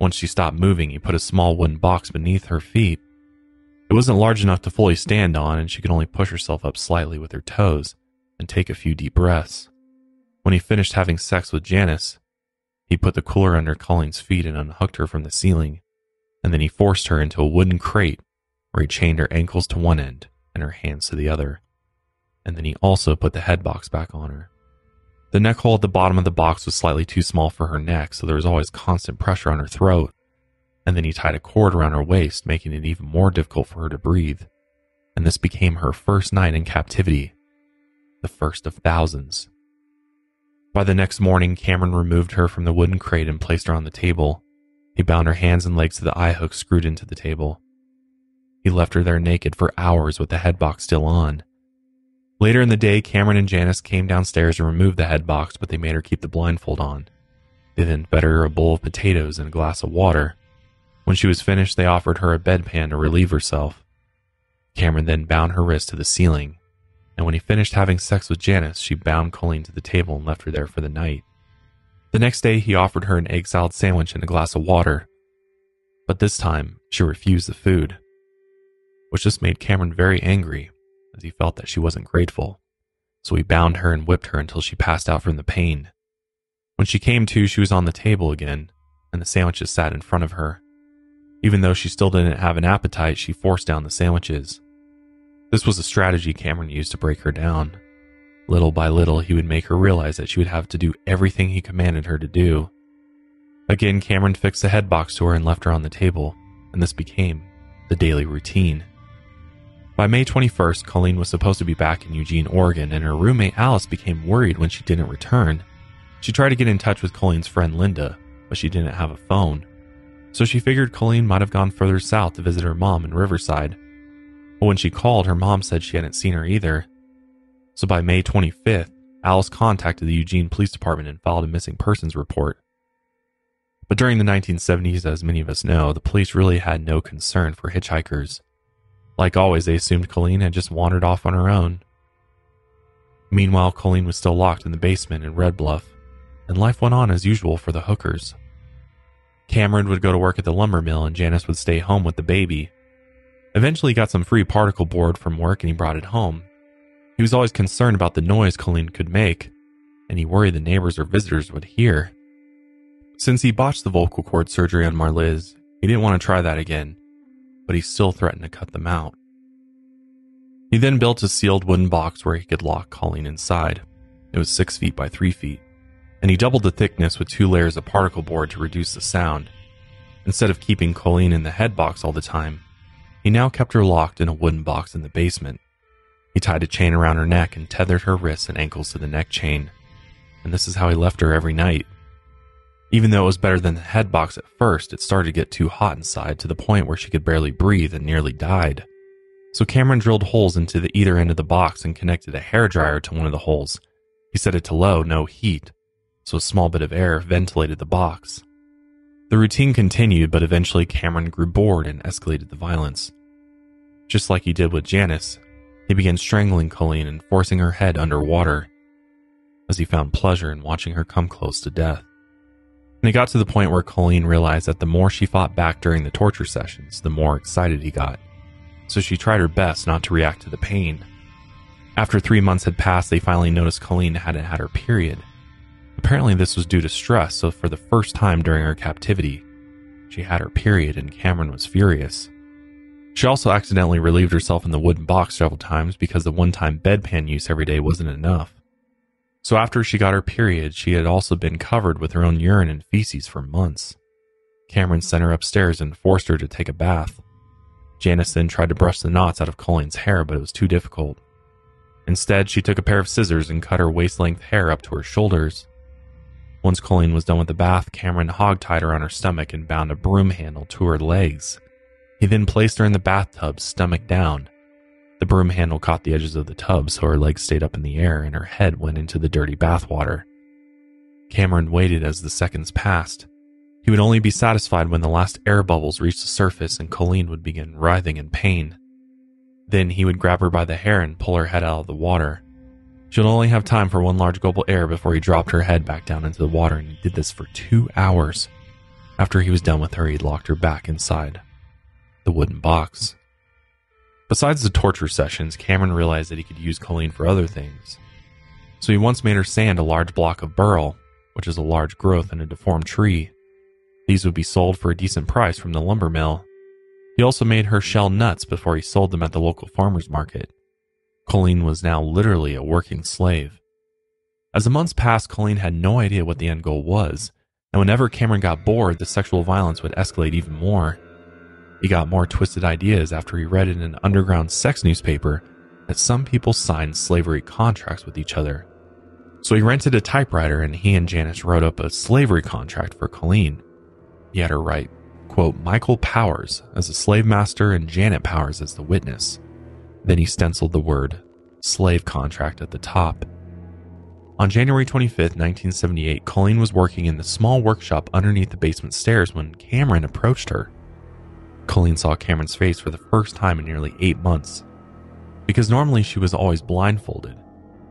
Once she stopped moving, he put a small wooden box beneath her feet. It wasn't large enough to fully stand on, and she could only push herself up slightly with her toes and take a few deep breaths. When he finished having sex with Janice, he put the cooler under Colleen's feet and unhooked her from the ceiling, and then he forced her into a wooden crate where he chained her ankles to one end and her hands to the other. And then he also put the head box back on her. The neck hole at the bottom of the box was slightly too small for her neck, so there was always constant pressure on her throat. And then he tied a cord around her waist, making it even more difficult for her to breathe. And this became her first night in captivity, the first of thousands. By the next morning, Cameron removed her from the wooden crate and placed her on the table. He bound her hands and legs to the eye hook screwed into the table. He left her there naked for hours with the head box still on. Later in the day, Cameron and Janice came downstairs and removed the head box, but they made her keep the blindfold on. They then fed her a bowl of potatoes and a glass of water. When she was finished, they offered her a bedpan to relieve herself. Cameron then bound her wrist to the ceiling, and when he finished having sex with Janice, she bound Colleen to the table and left her there for the night. The next day, he offered her an egg salad sandwich and a glass of water, but this time she refused the food, which just made Cameron very angry as he felt that she wasn't grateful. So he bound her and whipped her until she passed out from the pain. When she came to, she was on the table again, and the sandwiches sat in front of her. Even though she still didn't have an appetite, she forced down the sandwiches. This was a strategy Cameron used to break her down. Little by little, he would make her realize that she would have to do everything he commanded her to do. Again, Cameron fixed the head box to her and left her on the table, and this became the daily routine. By May 21st, Colleen was supposed to be back in Eugene, Oregon, and her roommate Alice became worried when she didn't return. She tried to get in touch with Colleen's friend Linda, but she didn't have a phone. So she figured Colleen might have gone further south to visit her mom in Riverside. But when she called, her mom said she hadn't seen her either. So by May 25th, Alice contacted the Eugene Police Department and filed a missing persons report. But during the 1970s, as many of us know, the police really had no concern for hitchhikers. Like always, they assumed Colleen had just wandered off on her own. Meanwhile, Colleen was still locked in the basement in Red Bluff, and life went on as usual for the hookers. Cameron would go to work at the lumber mill, and Janice would stay home with the baby. Eventually, he got some free particle board from work and he brought it home. He was always concerned about the noise Colleen could make, and he worried the neighbors or visitors would hear. Since he botched the vocal cord surgery on Marliz, he didn't want to try that again, but he still threatened to cut them out. He then built a sealed wooden box where he could lock Colleen inside. It was six feet by three feet, and he doubled the thickness with two layers of particle board to reduce the sound. Instead of keeping Colleen in the head box all the time, he now kept her locked in a wooden box in the basement. He tied a chain around her neck and tethered her wrists and ankles to the neck chain, and this is how he left her every night. Even though it was better than the head box at first, it started to get too hot inside to the point where she could barely breathe and nearly died. So Cameron drilled holes into the either end of the box and connected a hairdryer to one of the holes. He set it to low, no heat, so a small bit of air ventilated the box. The routine continued, but eventually Cameron grew bored and escalated the violence. Just like he did with Janice, he began strangling Colleen and forcing her head under water, as he found pleasure in watching her come close to death. And it got to the point where Colleen realized that the more she fought back during the torture sessions, the more excited he got. So she tried her best not to react to the pain. After three months had passed, they finally noticed Colleen hadn't had her period. Apparently, this was due to stress, so for the first time during her captivity, she had her period and Cameron was furious. She also accidentally relieved herself in the wooden box several times because the one time bedpan use every day wasn't enough. So after she got her period, she had also been covered with her own urine and feces for months. Cameron sent her upstairs and forced her to take a bath. Janice then tried to brush the knots out of Colleen's hair, but it was too difficult. Instead, she took a pair of scissors and cut her waist length hair up to her shoulders. Once Colleen was done with the bath, Cameron hog-tied her on her stomach and bound a broom handle to her legs. He then placed her in the bathtub, stomach down. The broom handle caught the edges of the tub, so her legs stayed up in the air and her head went into the dirty bathwater. Cameron waited as the seconds passed. He would only be satisfied when the last air bubbles reached the surface and Colleen would begin writhing in pain. Then he would grab her by the hair and pull her head out of the water. She would only have time for one large gulp of air before he dropped her head back down into the water, and he did this for two hours. After he was done with her, he locked her back inside the wooden box. Besides the torture sessions, Cameron realized that he could use Colleen for other things. So he once made her sand a large block of burl, which is a large growth in a deformed tree. These would be sold for a decent price from the lumber mill. He also made her shell nuts before he sold them at the local farmer's market. Colleen was now literally a working slave. As the months passed, Colleen had no idea what the end goal was, and whenever Cameron got bored, the sexual violence would escalate even more. He got more twisted ideas after he read in an underground sex newspaper that some people signed slavery contracts with each other. So he rented a typewriter and he and Janice wrote up a slavery contract for Colleen. He had her write, quote, Michael Powers as the slave master and Janet Powers as the witness. Then he stenciled the word slave contract at the top. On January 25, 1978, Colleen was working in the small workshop underneath the basement stairs when Cameron approached her. Colleen saw Cameron's face for the first time in nearly eight months. Because normally she was always blindfolded,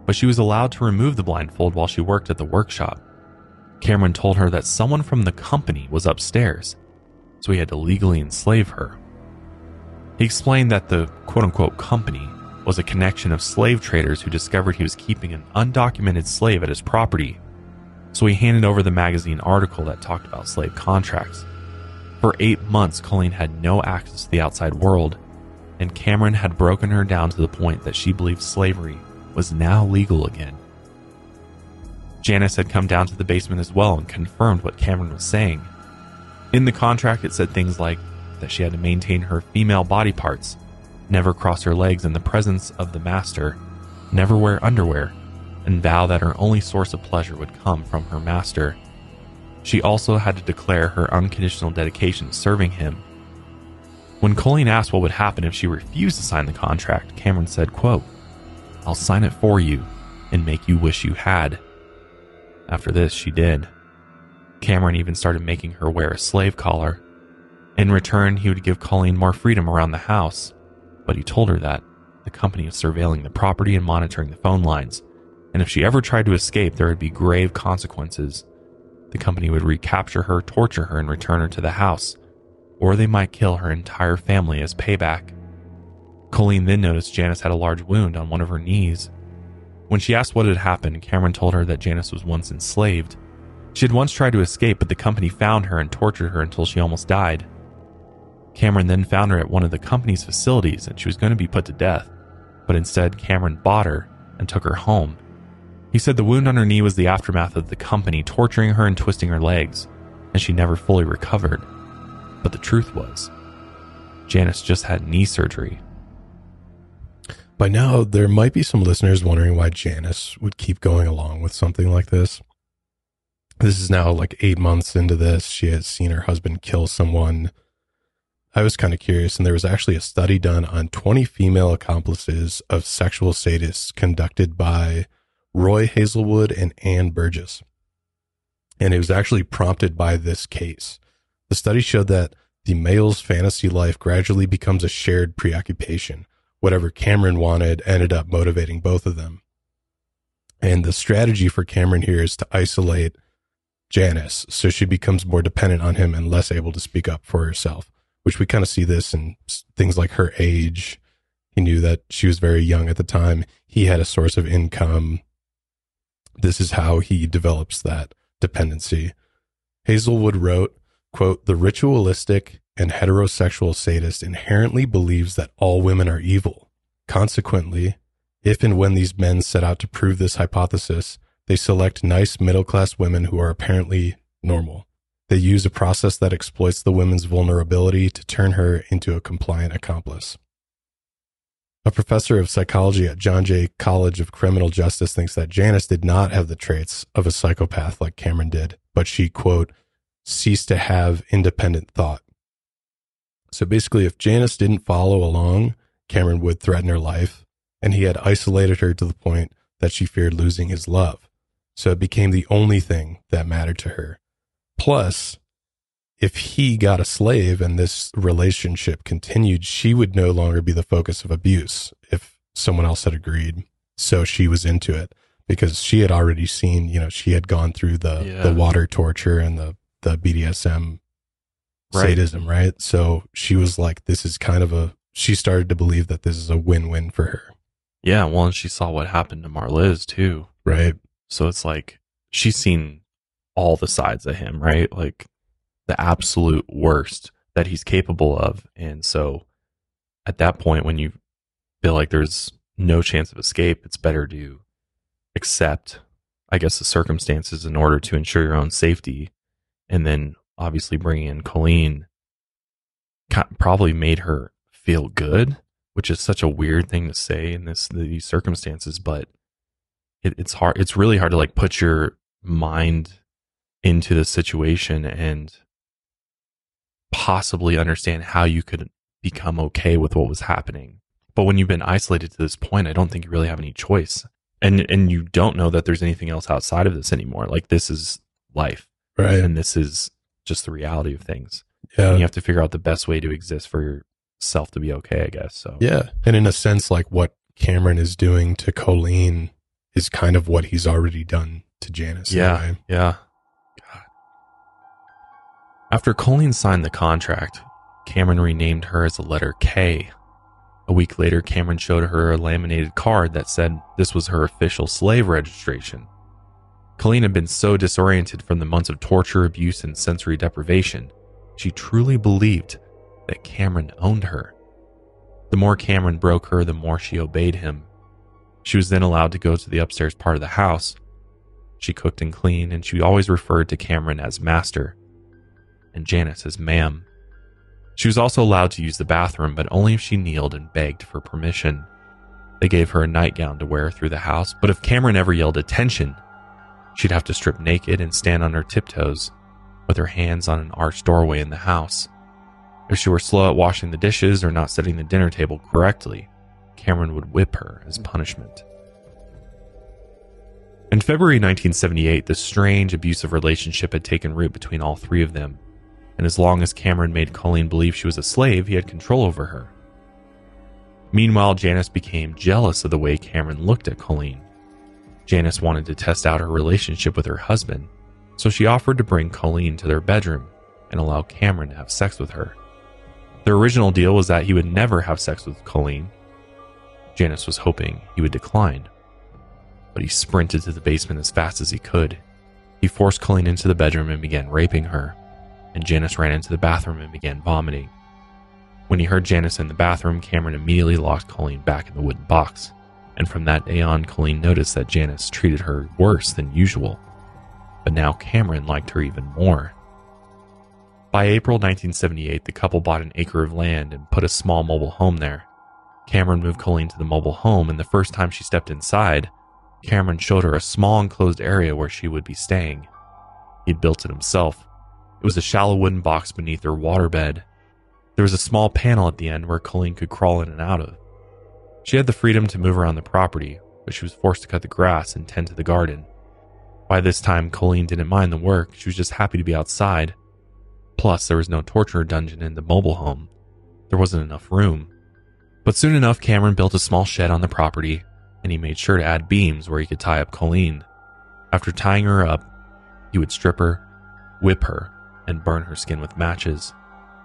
but she was allowed to remove the blindfold while she worked at the workshop. Cameron told her that someone from the company was upstairs, so he had to legally enslave her. He explained that the quote unquote company was a connection of slave traders who discovered he was keeping an undocumented slave at his property. So he handed over the magazine article that talked about slave contracts. For eight months, Colleen had no access to the outside world, and Cameron had broken her down to the point that she believed slavery was now legal again. Janice had come down to the basement as well and confirmed what Cameron was saying. In the contract, it said things like that she had to maintain her female body parts, never cross her legs in the presence of the master, never wear underwear, and vow that her only source of pleasure would come from her master. She also had to declare her unconditional dedication to serving him. When Colleen asked what would happen if she refused to sign the contract, Cameron said, quote, I'll sign it for you and make you wish you had. After this, she did. Cameron even started making her wear a slave collar. In return, he would give Colleen more freedom around the house, but he told her that the company was surveilling the property and monitoring the phone lines, and if she ever tried to escape, there would be grave consequences. The company would recapture her, torture her, and return her to the house, or they might kill her entire family as payback. Colleen then noticed Janice had a large wound on one of her knees. When she asked what had happened, Cameron told her that Janice was once enslaved. She had once tried to escape, but the company found her and tortured her until she almost died. Cameron then found her at one of the company's facilities and she was going to be put to death, but instead, Cameron bought her and took her home. He said the wound on her knee was the aftermath of the company torturing her and twisting her legs, and she never fully recovered. But the truth was, Janice just had knee surgery. By now, there might be some listeners wondering why Janice would keep going along with something like this. This is now like eight months into this. She has seen her husband kill someone. I was kind of curious, and there was actually a study done on 20 female accomplices of sexual sadists conducted by Roy Hazelwood and Ann Burgess. And it was actually prompted by this case. The study showed that the male's fantasy life gradually becomes a shared preoccupation. Whatever Cameron wanted ended up motivating both of them. And the strategy for Cameron here is to isolate Janice so she becomes more dependent on him and less able to speak up for herself, which we kind of see this in things like her age. He knew that she was very young at the time. He had a source of income. This is how he develops that dependency. Hazelwood wrote, quote, the ritualistic and heterosexual sadist inherently believes that all women are evil. Consequently, if and when these men set out to prove this hypothesis, they select nice middle class women who are apparently normal. They use a process that exploits the woman's vulnerability to turn her into a compliant accomplice. A professor of psychology at John Jay College of Criminal Justice thinks that Janice did not have the traits of a psychopath like Cameron did, but she, quote, ceased to have independent thought. So basically, if Janice didn't follow along, Cameron would threaten her life, and he had isolated her to the point that she feared losing his love. So it became the only thing that mattered to her. Plus, if he got a slave and this relationship continued, she would no longer be the focus of abuse if someone else had agreed. So she was into it because she had already seen, you know, she had gone through the, Yeah. the water torture and the, the BDSM Right. sadism, right? So she was like, this is kind of a, she started to believe that this is a win win for her, Yeah, well, and she saw what happened to Marliz too. right? So it's like she's seen all the sides of him, right? Like the absolute worst that he's capable of. And so at that point, when you feel like there's no chance of escape, it's better to accept, I guess, the circumstances in order to ensure your own safety. And then obviously bringing in Colleen probably made her feel good, which is such a weird thing to say in this these circumstances, but it, it's hard it's really hard to like put your mind into the situation and possibly understand how you could become okay with what was happening but when you've been isolated to this point i don't think you really have any choice and and you don't know that there's anything else outside of this anymore like this is life Right. and this is just the reality of things Yeah. and you have to figure out the best way to exist for yourself to be okay i guess so Yeah. And in a sense, like what Cameron is doing to Colleen is kind of what he's already done to Janice. Yeah, yeah. After Colleen signed the contract, Cameron renamed her as the letter K. A week later, Cameron showed her a laminated card that said this was her official slave registration. Colleen had been so disoriented from the months of torture, abuse, and sensory deprivation, she truly believed that Cameron owned her. The more Cameron broke her, the more she obeyed him. She was then allowed to go to the upstairs part of the house, she cooked and cleaned, and she always referred to Cameron as master and Janice as ma'am. She was also allowed to use the bathroom, but only if she kneeled and begged for permission. They gave her a nightgown to wear through the house, but if Cameron ever yelled attention, she'd have to strip naked and stand on her tiptoes with her hands on an arched doorway in the house. If she were slow at washing the dishes or not setting the dinner table correctly, Cameron would whip her as punishment. In February 1978, this strange abusive relationship had taken root between all three of them, and as long as Cameron made Colleen believe she was a slave, he had control over her. Meanwhile, Janice became jealous of the way Cameron looked at Colleen. Janice wanted to test out her relationship with her husband, so she offered to bring Colleen to their bedroom and allow Cameron to have sex with her. Their original deal was that he would never have sex with Colleen. Janice was hoping he would decline but he sprinted to the basement as fast as he could. He forced Colleen into the bedroom and began raping her, and Janice ran into the bathroom and began vomiting. When he heard Janice in the bathroom, Cameron immediately locked Colleen back in the wooden box, and from that day on, Colleen noticed that Janice treated her worse than usual. But now Cameron liked her even more. By April 1978, the couple bought an acre of land and put a small mobile home there. Cameron moved Colleen to the mobile home, and the first time she stepped inside, Cameron showed her a small enclosed area where she would be staying. He'd built it himself. It was a shallow wooden box beneath her waterbed. There was a small panel at the end where Colleen could crawl in and out of. She had the freedom to move around the property, but she was forced to cut the grass and tend to the garden. By this time, Colleen didn't mind the work, she was just happy to be outside. Plus, there was no torture dungeon in the mobile home. There wasn't enough room. But soon enough, Cameron built a small shed on the property and he made sure to add beams where he could tie up Colleen. After tying her up, he would strip her, whip her, and burn her skin with matches.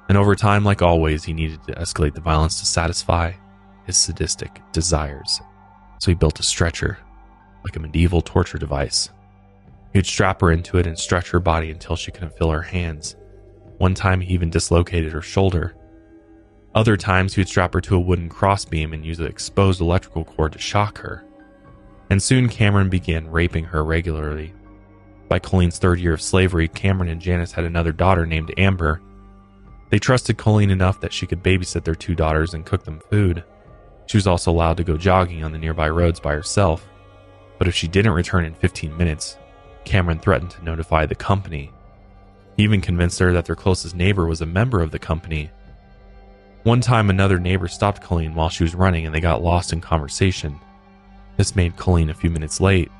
And over time, like always, he needed to escalate the violence to satisfy his sadistic desires. So he built a stretcher, like a medieval torture device. He'd strap her into it and stretch her body until she couldn't feel her hands. One time, he even dislocated her shoulder. Other times, he would strap her to a wooden crossbeam and use an exposed electrical cord to shock her. And soon Cameron began raping her regularly. By Colleen's third year of slavery, Cameron and Janice had another daughter named Amber. They trusted Colleen enough that she could babysit their two daughters and cook them food. She was also allowed to go jogging on the nearby roads by herself. But if she didn't return in 15 minutes, Cameron threatened to notify the company. He even convinced her that their closest neighbor was a member of the company. One time, another neighbor stopped Colleen while she was running and they got lost in conversation. This made Colleen a few minutes late,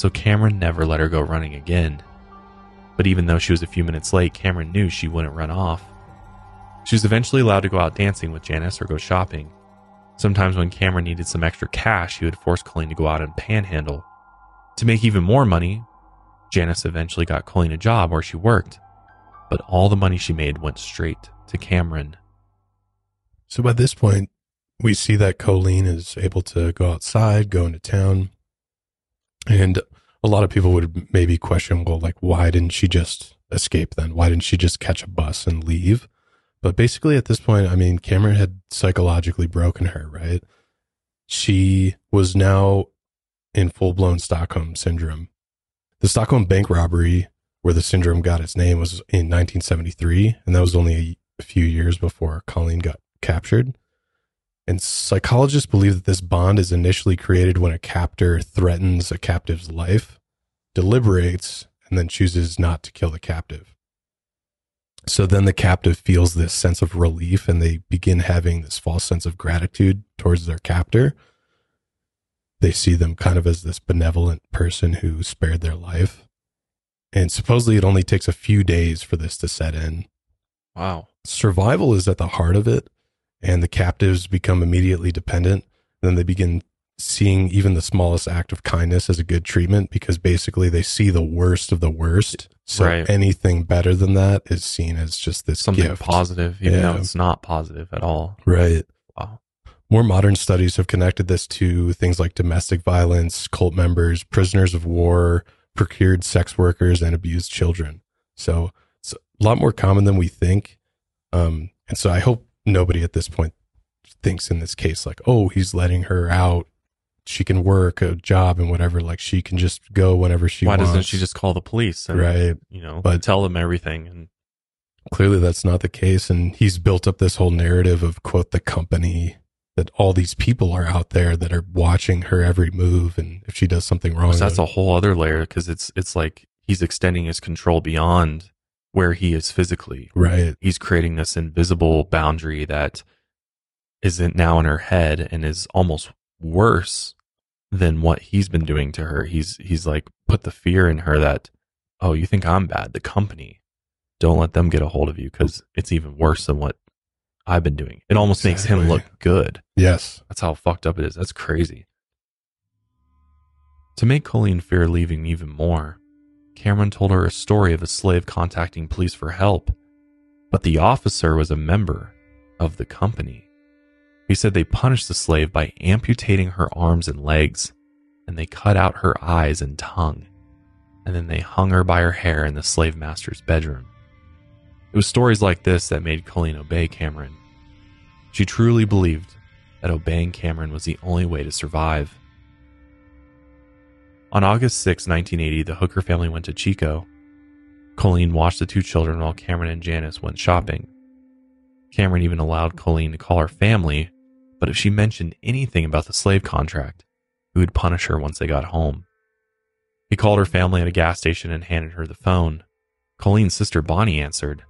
so Cameron never let her go running again. But even though she was a few minutes late, Cameron knew she wouldn't run off. She was eventually allowed to go out dancing with Janice or go shopping. Sometimes, when Cameron needed some extra cash, he would force Colleen to go out and panhandle. To make even more money, Janice eventually got Colleen a job where she worked, but all the money she made went straight to Cameron. So by this point, we see that Colleen is able to go outside, go into town. And a lot of people would maybe question, well, like, why didn't she just escape then? Why didn't she just catch a bus and leave? But basically, at this point, I mean, Cameron had psychologically broken her, right? She was now in full blown Stockholm syndrome. The Stockholm bank robbery, where the syndrome got its name, was in 1973, and that was only a few years before Colleen got captured. And psychologists believe that this bond is initially created when a captor threatens a captive's life, deliberates, and then chooses not to kill the captive. So then the captive feels this sense of relief and they begin having this false sense of gratitude towards their captor. They see them kind of as this benevolent person who spared their life. And supposedly it only takes a few days for this to set in. Wow. Survival is at the heart of it, and the captives become immediately dependent. Then they begin seeing even the smallest act of kindness as a good treatment because basically they see the worst of the worst. So Right. anything better than that is seen as just this Something gift. positive, even Yeah. though it's not positive at all. Right. Wow. More modern studies have connected this to things like domestic violence, cult members, prisoners of war, procured sex workers, and abused children. So it's a lot more common than we think. Um, and so I hope nobody at this point thinks in this case like, oh, he's letting her out. She can work a job and whatever. Like she can just go whenever she wants. Why wants. doesn't she just call the police and right? you know But- tell them everything? And clearly that's not the case and he's built up this whole narrative of quote the company that all these people are out there that are watching her every move and if she does something wrong that's a whole other layer because it's it's like he's extending his control beyond where he is physically. right He's creating this invisible boundary that isn't now in her head and is almost worse than what he's been doing to her. He's he's like put the fear in her that oh, you think I'm bad, the company. Don't let them get a hold of you cuz it's even worse than what I've been doing. It almost makes him look good. yes That's how fucked up it is. That's crazy. To make Colleen fear leaving even more, Cameron told her a story of a slave contacting police for help, but the officer was a member of the company. He said they punished the slave by amputating her arms and legs, and they cut out her eyes and tongue, and then they hung her by her hair in the slave master's bedroom. It was stories like this that made Colleen obey Cameron. She truly believed that obeying Cameron was the only way to survive. On August 6, 1980, the Hooker family went to Chico. Colleen watched the two children while Cameron and Janice went shopping. Cameron even allowed Colleen to call her family, but if she mentioned anything about the slave contract, he would punish her once they got home. He called her family at a gas station and handed her the phone. Colleen's sister Bonnie answered,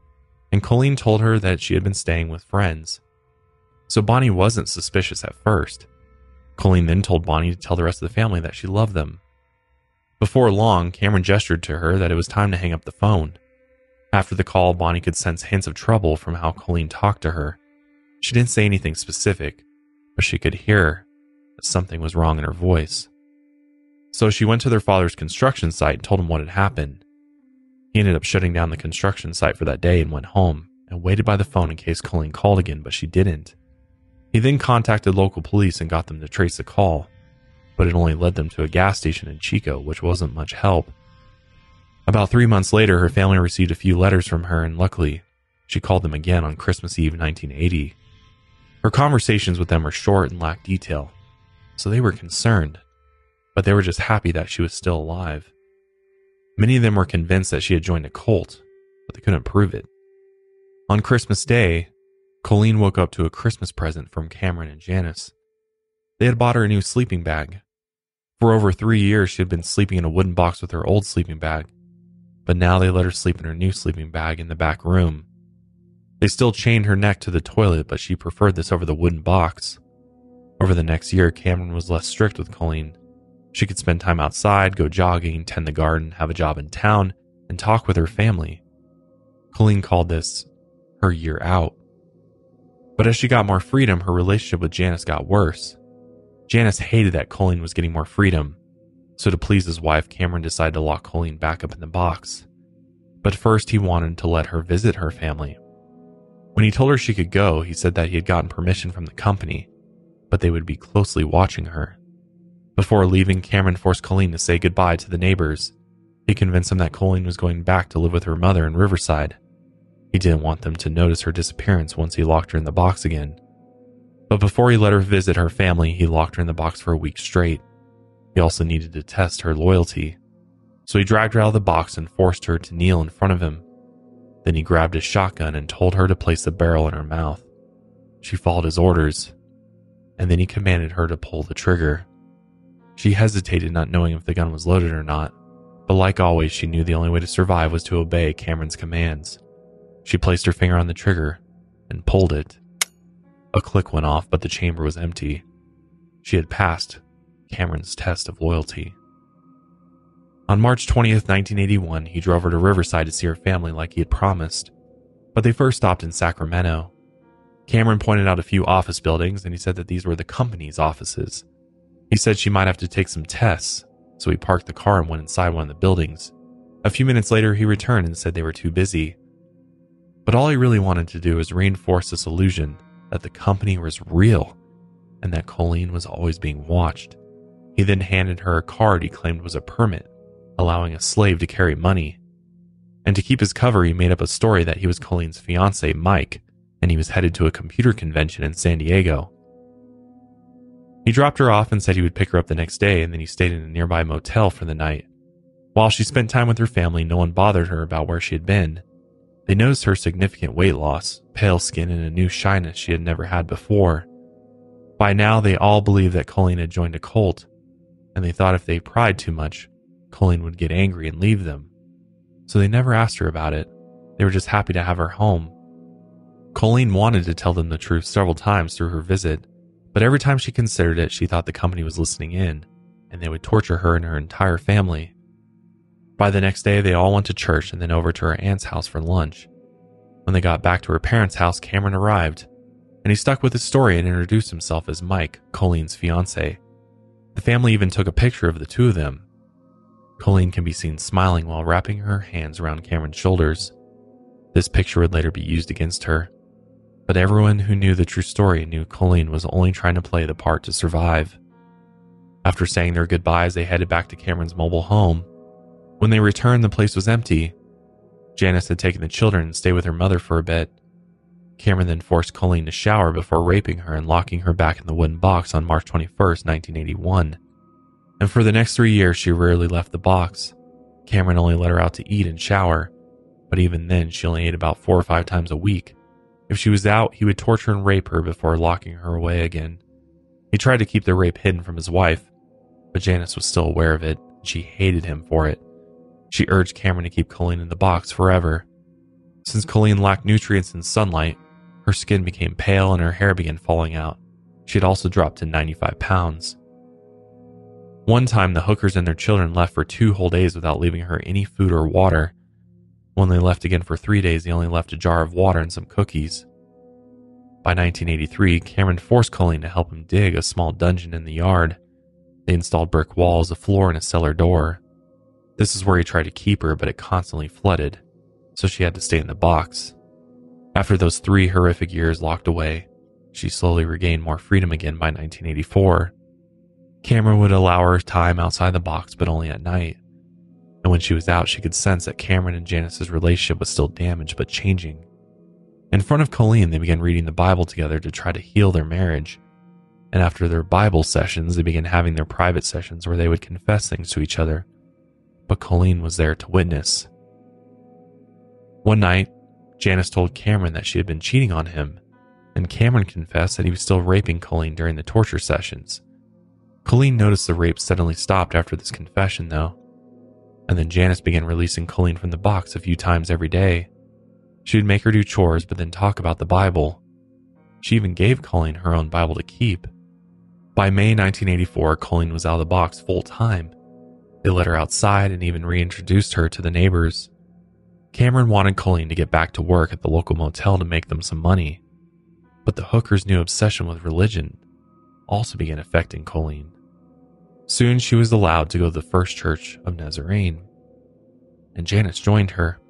and Colleen told her that she had been staying with friends. So Bonnie wasn't suspicious at first. Colleen then told Bonnie to tell the rest of the family that she loved them. Before long, Cameron gestured to her that it was time to hang up the phone. After the call, Bonnie could sense hints of trouble from how Colleen talked to her. She didn't say anything specific, but she could hear that something was wrong in her voice. So she went to their father's construction site and told him what had happened. He ended up shutting down the construction site for that day and went home and waited by the phone in case Colleen called again, but she didn't. He then contacted local police and got them to trace the call, but it only led them to a gas station in Chico, which wasn't much help. About three months later, her family received a few letters from her, and luckily, she called them again on Christmas Eve 1980. Her conversations with them were short and lacked detail, so they were concerned, but they were just happy that she was still alive. Many of them were convinced that she had joined a cult, but they couldn't prove it. On Christmas Day, Colleen woke up to a Christmas present from Cameron and Janice. They had bought her a new sleeping bag. For over three years, she had been sleeping in a wooden box with her old sleeping bag, but now they let her sleep in her new sleeping bag in the back room. They still chained her neck to the toilet, but she preferred this over the wooden box. Over the next year, Cameron was less strict with Colleen. She could spend time outside, go jogging, tend the garden, have a job in town, and talk with her family. Colleen called this her year out. But as she got more freedom, her relationship with Janice got worse. Janice hated that Colleen was getting more freedom, so to please his wife, Cameron decided to lock Colleen back up in the box. But first, he wanted to let her visit her family. When he told her she could go, he said that he had gotten permission from the company, but they would be closely watching her. Before leaving, Cameron forced Colleen to say goodbye to the neighbors. He convinced them that Colleen was going back to live with her mother in Riverside. He didn't want them to notice her disappearance once he locked her in the box again. But before he let her visit her family, he locked her in the box for a week straight. He also needed to test her loyalty. So he dragged her out of the box and forced her to kneel in front of him. Then he grabbed his shotgun and told her to place the barrel in her mouth. She followed his orders, and then he commanded her to pull the trigger. She hesitated, not knowing if the gun was loaded or not, but like always, she knew the only way to survive was to obey Cameron's commands. She placed her finger on the trigger and pulled it. A click went off, but the chamber was empty. She had passed Cameron's test of loyalty. On March 20th, 1981, he drove her to Riverside to see her family like he had promised, but they first stopped in Sacramento. Cameron pointed out a few office buildings and he said that these were the company's offices. He said she might have to take some tests, so he parked the car and went inside one of the buildings. A few minutes later, he returned and said they were too busy. But all he really wanted to do was reinforce this illusion that the company was real and that Colleen was always being watched. He then handed her a card he claimed was a permit, allowing a slave to carry money. And to keep his cover, he made up a story that he was Colleen's fiance, Mike, and he was headed to a computer convention in San Diego. He dropped her off and said he would pick her up the next day, and then he stayed in a nearby motel for the night. While she spent time with her family, no one bothered her about where she had been. They noticed her significant weight loss, pale skin, and a new shyness she had never had before. By now, they all believed that Colleen had joined a cult, and they thought if they pried too much, Colleen would get angry and leave them. So they never asked her about it. They were just happy to have her home. Colleen wanted to tell them the truth several times through her visit, but every time she considered it, she thought the company was listening in, and they would torture her and her entire family. By the next day, they all went to church and then over to her aunt's house for lunch. When they got back to her parents' house, Cameron arrived, and he stuck with his story and introduced himself as Mike, Colleen's fiance. The family even took a picture of the two of them. Colleen can be seen smiling while wrapping her hands around Cameron's shoulders. This picture would later be used against her. But everyone who knew the true story knew Colleen was only trying to play the part to survive. After saying their goodbyes, they headed back to Cameron's mobile home. When they returned, the place was empty. Janice had taken the children and stayed with her mother for a bit. Cameron then forced Colleen to shower before raping her and locking her back in the wooden box on March 21, 1981. And for the next three years, she rarely left the box. Cameron only let her out to eat and shower, but even then, she only ate about four or five times a week. If she was out, he would torture and rape her before locking her away again. He tried to keep the rape hidden from his wife, but Janice was still aware of it, and she hated him for it. She urged Cameron to keep Colleen in the box forever. Since Colleen lacked nutrients and sunlight, her skin became pale and her hair began falling out. She had also dropped to 95 pounds. One time, the hookers and their children left for two whole days without leaving her any food or water. When they left again for three days, they only left a jar of water and some cookies. By 1983, Cameron forced Colleen to help him dig a small dungeon in the yard. They installed brick walls, a floor, and a cellar door. This is where he tried to keep her, but it constantly flooded, so she had to stay in the box. After those three horrific years locked away, she slowly regained more freedom again by 1984. Cameron would allow her time outside the box, but only at night. And when she was out, she could sense that Cameron and Janice's relationship was still damaged but changing. In front of Colleen, they began reading the Bible together to try to heal their marriage. And after their Bible sessions, they began having their private sessions where they would confess things to each other. But Colleen was there to witness. One night, Janice told Cameron that she had been cheating on him, and Cameron confessed that he was still raping Colleen during the torture sessions. Colleen noticed the rape suddenly stopped after this confession, though, and then Janice began releasing Colleen from the box a few times every day. She would make her do chores, but then talk about the Bible. She even gave Colleen her own Bible to keep. By May 1984, Colleen was out of the box full time. They let her outside and even reintroduced her to the neighbors. Cameron wanted Colleen to get back to work at the local motel to make them some money. But the hooker's new obsession with religion also began affecting Colleen. Soon she was allowed to go to the First Church of Nazarene, and Janice joined her.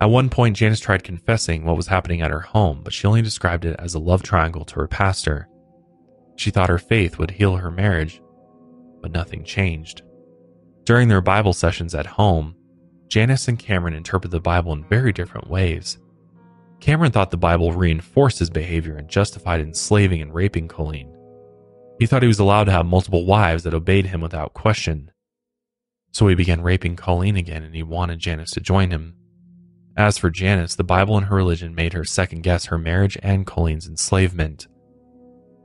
At one point, Janice tried confessing what was happening at her home, but she only described it as a love triangle to her pastor. She thought her faith would heal her marriage, but nothing changed. During their Bible sessions at home, Janice and Cameron interpret the Bible in very different ways. Cameron thought the Bible reinforced his behavior and justified enslaving and raping Colleen. He thought he was allowed to have multiple wives that obeyed him without question. So he began raping Colleen again and he wanted Janice to join him. As for Janice, the Bible and her religion made her second guess her marriage and Colleen's enslavement.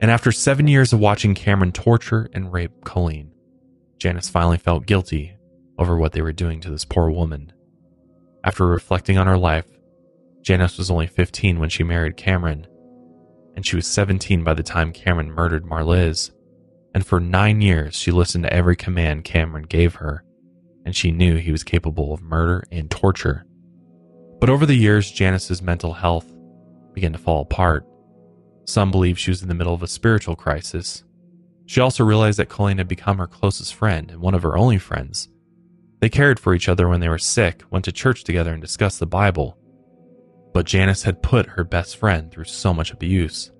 And after seven years of watching Cameron torture and rape Colleen, Janice finally felt guilty over what they were doing to this poor woman. After reflecting on her life, Janice was only 15 when she married Cameron, and she was 17 by the time Cameron murdered Marliz. And for nine years, she listened to every command Cameron gave her, and she knew he was capable of murder and torture. But over the years, Janice's mental health began to fall apart. Some believe she was in the middle of a spiritual crisis. She also realized that Colleen had become her closest friend and one of her only friends. They cared for each other when they were sick, went to church together, and discussed the Bible. But Janice had put her best friend through so much abuse.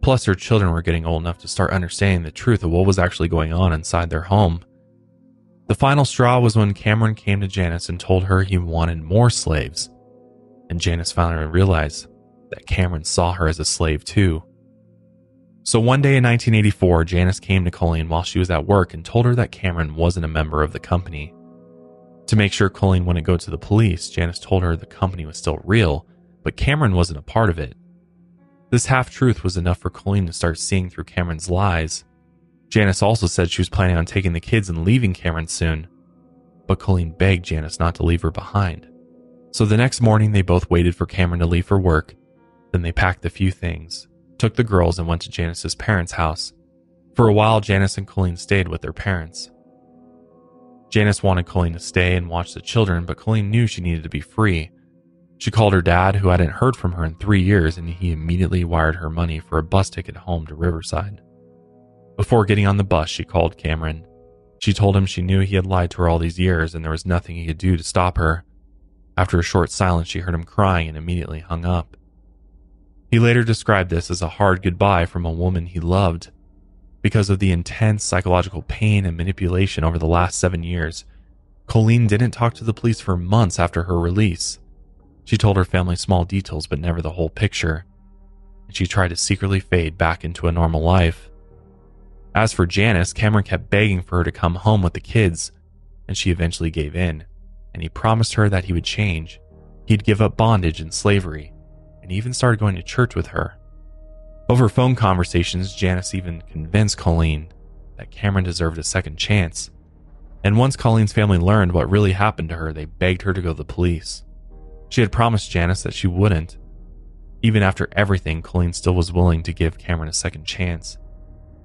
Plus, her children were getting old enough to start understanding the truth of what was actually going on inside their home. The final straw was when Cameron came to Janice and told her he wanted more slaves. And Janice finally realized that Cameron saw her as a slave too. So one day in 1984, Janice came to Colleen while she was at work and told her that Cameron wasn't a member of the company. To make sure Colleen wouldn't go to the police, Janice told her the company was still real, but Cameron wasn't a part of it. This half truth was enough for Colleen to start seeing through Cameron's lies. Janice also said she was planning on taking the kids and leaving Cameron soon, but Colleen begged Janice not to leave her behind. So the next morning, they both waited for Cameron to leave for work. Then they packed a few things, took the girls, and went to Janice's parents' house. For a while, Janice and Colleen stayed with their parents. Janice wanted Colleen to stay and watch the children, but Colleen knew she needed to be free. She called her dad, who hadn't heard from her in three years, and he immediately wired her money for a bus ticket home to Riverside. Before getting on the bus, she called Cameron. She told him she knew he had lied to her all these years and there was nothing he could do to stop her. After a short silence, she heard him crying and immediately hung up. He later described this as a hard goodbye from a woman he loved. Because of the intense psychological pain and manipulation over the last seven years, Colleen didn't talk to the police for months after her release. She told her family small details, but never the whole picture. And she tried to secretly fade back into a normal life. As for Janice, Cameron kept begging for her to come home with the kids, and she eventually gave in, and he promised her that he would change. He'd give up bondage and slavery, and even started going to church with her. Over phone conversations, Janice even convinced Colleen that Cameron deserved a second chance. And once Colleen's family learned what really happened to her, they begged her to go to the police. She had promised Janice that she wouldn't. Even after everything, Colleen still was willing to give Cameron a second chance.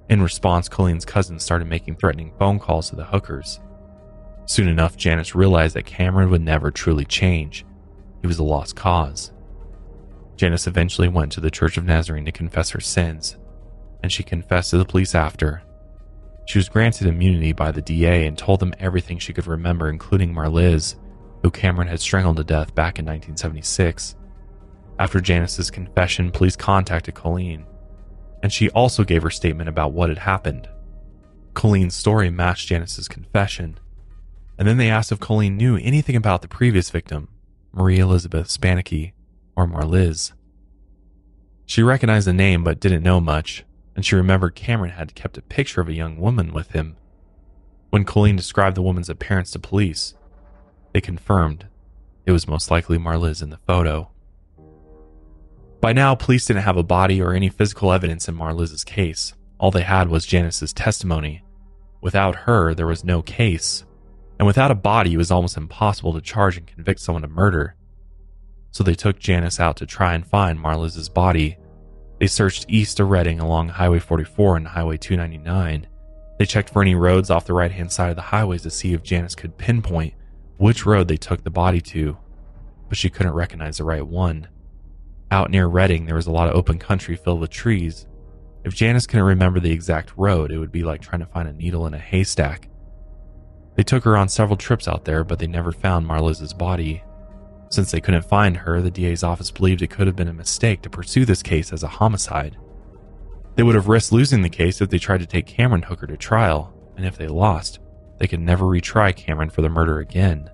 In response, Colleen's cousin started making threatening phone calls to the hookers. Soon enough, Janice realized that Cameron would never truly change. He was a lost cause. Janice eventually went to the Church of Nazarene to confess her sins, and she confessed to the police after. She was granted immunity by the DA and told them everything she could remember, including Marliz, who Cameron had strangled to death back in 1976. After Janice's confession, police contacted Colleen, and she also gave her statement about what had happened. Colleen's story matched Janice's confession, and then they asked if Colleen knew anything about the previous victim, Marie Elizabeth Spannhake, or Marliz. She recognized the name but didn't know much, and she remembered Cameron had kept a picture of a young woman with him. When Colleen described the woman's appearance to police, they confirmed it was most likely Marliz in the photo. By now, police didn't have a body or any physical evidence in Marliz's case. All they had was Janice's testimony. Without her, there was no case. And without a body, it was almost impossible to charge and convict someone of murder. So they took Janice out to try and find Marliz's body. They searched east of Redding along Highway 44 and Highway 299. They checked for any roads off the right hand side of the highways to see if Janice could pinpoint which road they took the body to, but she couldn't recognize the right one. Out near Redding, there was a lot of open country filled with trees. If Janice couldn't remember the exact road, it would be like trying to find a needle in a haystack. They took her on several trips out there, but they never found Marliz's body. Since they couldn't find her, the DA's office believed it could have been a mistake to pursue this case as a homicide. They would have risked losing the case if they tried to take Cameron Hooker to trial, and if they lost, they could never retry Cameron for the murder again.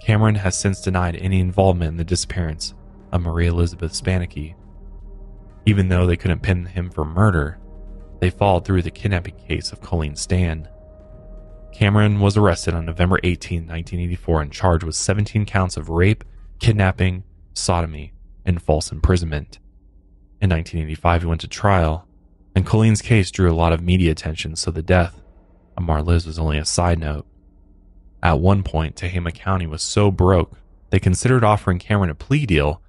Cameron has since denied any involvement in the disappearance of Marie Elizabeth Spannhake. Even though they couldn't pin him for murder, they followed through the kidnapping case of Colleen Stan. Cameron was arrested on November 18, 1984, and charged with 17 counts of rape, kidnapping, sodomy, and false imprisonment. In 1985, he went to trial, and Colleen's case drew a lot of media attention, so the death of Marliz was only a side note. At one point, Tehama County was so broke, they considered offering Cameron a plea deal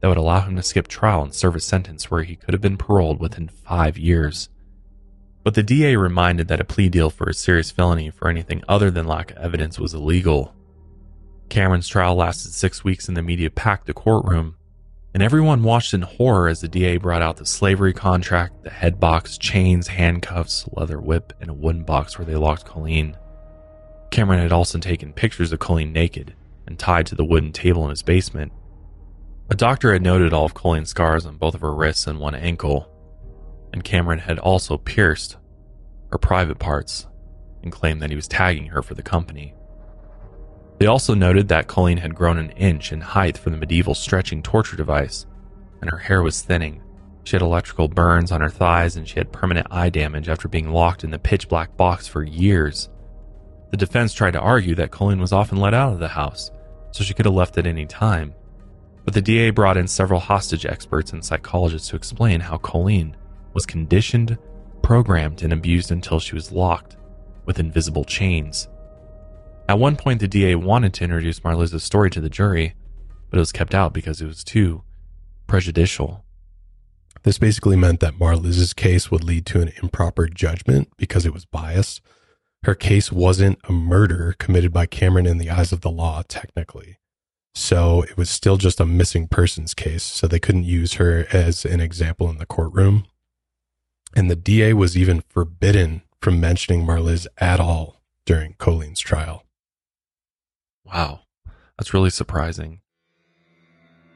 that would allow him to skip trial and serve a sentence where he could have been paroled within five years. But the DA reminded that a plea deal for a serious felony for anything other than lack of evidence was illegal. Cameron's trial lasted six weeks and the media packed the courtroom, and everyone watched in horror as the DA brought out the slavery contract, the head box, chains, handcuffs, leather whip, and a wooden box where they locked Colleen. Cameron had also taken pictures of Colleen naked and tied to the wooden table in his basement. A doctor had noted all of Colleen's scars on both of her wrists and one ankle, and Cameron had also pierced her private parts and claimed that he was tagging her for the company. They also noted that Colleen had grown an inch in height from the medieval stretching torture device, and her hair was thinning. She had electrical burns on her thighs, and she had permanent eye damage after being locked in the pitch black box for years. The defense tried to argue that Colleen was often let out of the house, so she could have left at any time. But the DA brought in several hostage experts and psychologists to explain how Colleen was conditioned, programmed, and abused until she was locked with invisible chains. At one point, the DA wanted to introduce Marliz's story to the jury, but it was kept out because it was too prejudicial. This basically meant that Marliz's case would lead to an improper judgment because it was biased. Her case wasn't a murder committed by Cameron in the eyes of the law, technically. So it was still just a missing persons case, so they couldn't use her as an example in the courtroom. And the DA was even forbidden from mentioning Marliz at all during Colleen's trial. Wow, that's really surprising.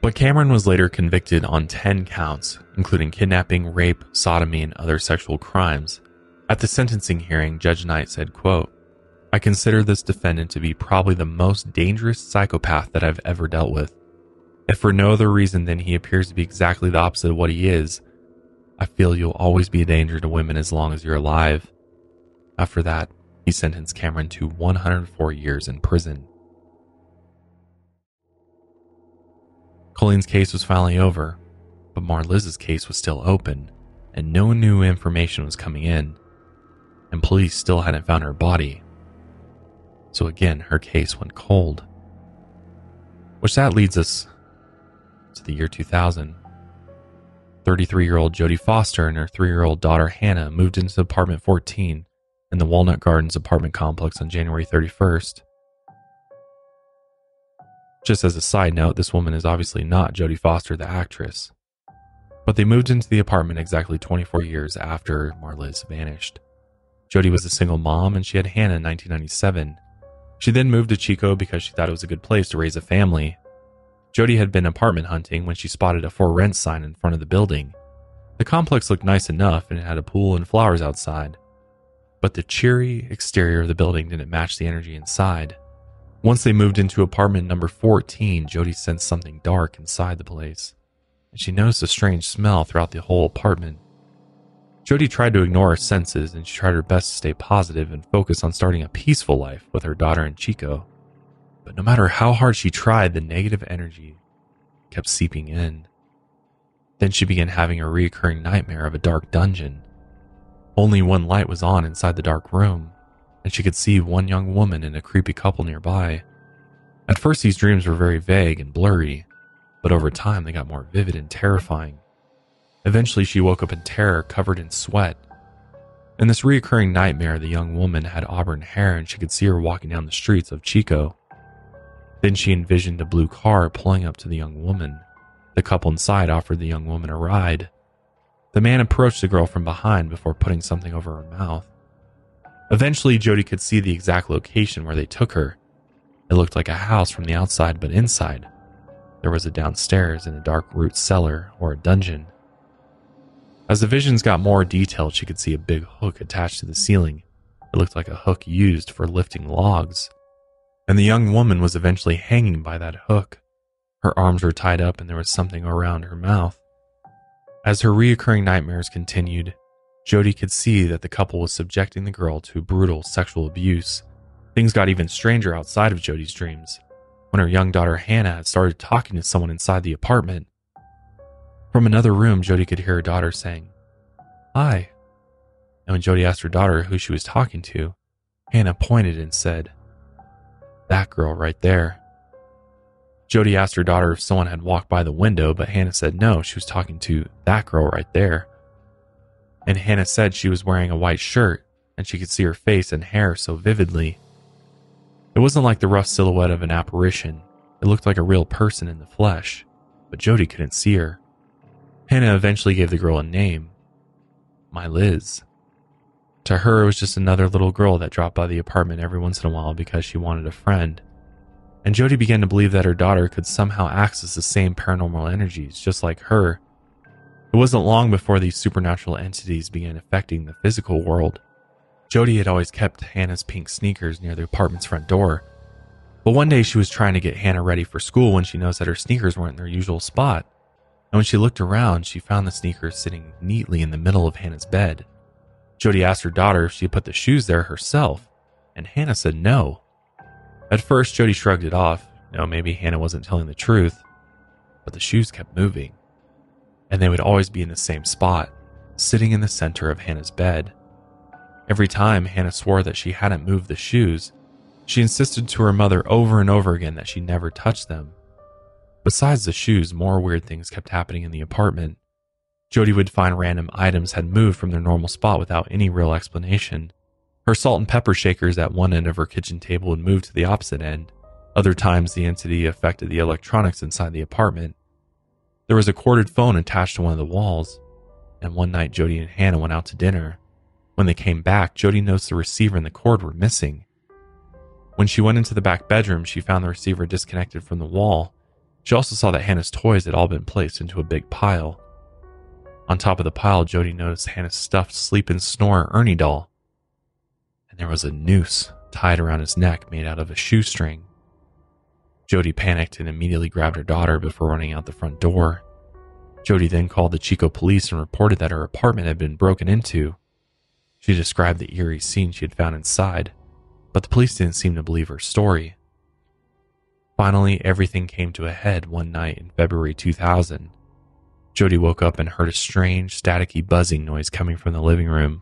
But Cameron was later convicted on 10 counts, including kidnapping, rape, sodomy, and other sexual crimes. At the sentencing hearing, Judge Knight said, quote, I consider this defendant to be probably the most dangerous psychopath that I've ever dealt with. If for no other reason than he appears to be exactly the opposite of what he is, I feel you'll always be a danger to women as long as you're alive. After that, he sentenced Cameron to 104 years in prison. Colleen's case was finally over, but Marliz's case was still open, and no new information was coming in, and police still hadn't found her body. So again, her case went cold. Which that leads us to the year 2000. 33 year old Jodie Foster and her three year old daughter Hannah moved into apartment 14 in the Walnut Gardens apartment complex on January 31st. Just as a side note, this woman is obviously not Jodie Foster, the actress. But they moved into the apartment exactly 24 years after Marliz vanished. Jodie was a single mom and she had Hannah in 1997. She then moved to Chico because she thought it was a good place to raise a family. Jodie had been apartment hunting when she spotted a for rent sign in front of the building. The complex looked nice enough and it had a pool and flowers outside. But the cheery exterior of the building didn't match the energy inside. Once they moved into apartment number 14, Jody sensed something dark inside the place, and she noticed a strange smell throughout the whole apartment. Jody tried to ignore her senses and she tried her best to stay positive and focus on starting a peaceful life with her daughter and Chico. But no matter how hard she tried, the negative energy kept seeping in. Then she began having a recurring nightmare of a dark dungeon. Only one light was on inside the dark room, and she could see one young woman and a creepy couple nearby. At first, these dreams were very vague and blurry, but over time they got more vivid and terrifying. Eventually, she woke up in terror, covered in sweat. In this recurring nightmare, the young woman had auburn hair and she could see her walking down the streets of Chico. Then she envisioned a blue car pulling up to the young woman. The couple inside offered the young woman a ride. The man approached the girl from behind before putting something over her mouth. Eventually, Jody could see the exact location where they took her. It looked like a house from the outside, but inside, there was a downstairs and a dark root cellar or a dungeon. As the visions got more detailed, she could see a big hook attached to the ceiling. It looked like a hook used for lifting logs. And the young woman was eventually hanging by that hook. Her arms were tied up and there was something around her mouth. As her reoccurring nightmares continued, Jody could see that the couple was subjecting the girl to brutal sexual abuse. Things got even stranger outside of Jody's dreams when her young daughter Hannah had started talking to someone inside the apartment. From another room, Jody could hear her daughter saying, Hi. And when Jody asked her daughter who she was talking to, Hannah pointed and said, That girl right there. Jody asked her daughter if someone had walked by the window, but Hannah said no, she was talking to that girl right there. And Hannah said she was wearing a white shirt and she could see her face and hair so vividly. It wasn't like the rough silhouette of an apparition, it looked like a real person in the flesh, but Jody couldn't see her. Hannah eventually gave the girl a name My Liz. To her, it was just another little girl that dropped by the apartment every once in a while because she wanted a friend. And Jody began to believe that her daughter could somehow access the same paranormal energies, just like her. It wasn't long before these supernatural entities began affecting the physical world. Jody had always kept Hannah's pink sneakers near the apartment's front door. But one day she was trying to get Hannah ready for school when she noticed that her sneakers weren't in their usual spot. And when she looked around, she found the sneakers sitting neatly in the middle of Hannah's bed. Jody asked her daughter if she had put the shoes there herself, and Hannah said no. At first, Jody shrugged it off. Know, maybe Hannah wasn't telling the truth. But the shoes kept moving, and they would always be in the same spot, sitting in the center of Hannah's bed. Every time Hannah swore that she hadn't moved the shoes, she insisted to her mother over and over again that she never touched them. Besides the shoes, more weird things kept happening in the apartment. Jody would find random items had moved from their normal spot without any real explanation. Her salt and pepper shakers at one end of her kitchen table would move to the opposite end. Other times, the entity affected the electronics inside the apartment. There was a corded phone attached to one of the walls, and one night Jody and Hannah went out to dinner. When they came back, Jody noticed the receiver and the cord were missing. When she went into the back bedroom, she found the receiver disconnected from the wall. She also saw that Hannah's toys had all been placed into a big pile. On top of the pile, Jody noticed Hannah's stuffed sleep and snore Ernie doll. And there was a noose tied around his neck made out of a shoestring. Jody panicked and immediately grabbed her daughter before running out the front door. Jody then called the Chico police and reported that her apartment had been broken into. She described the eerie scene she had found inside, but the police didn't seem to believe her story. Finally, everything came to a head one night in February 2000. Jody woke up and heard a strange, staticky buzzing noise coming from the living room.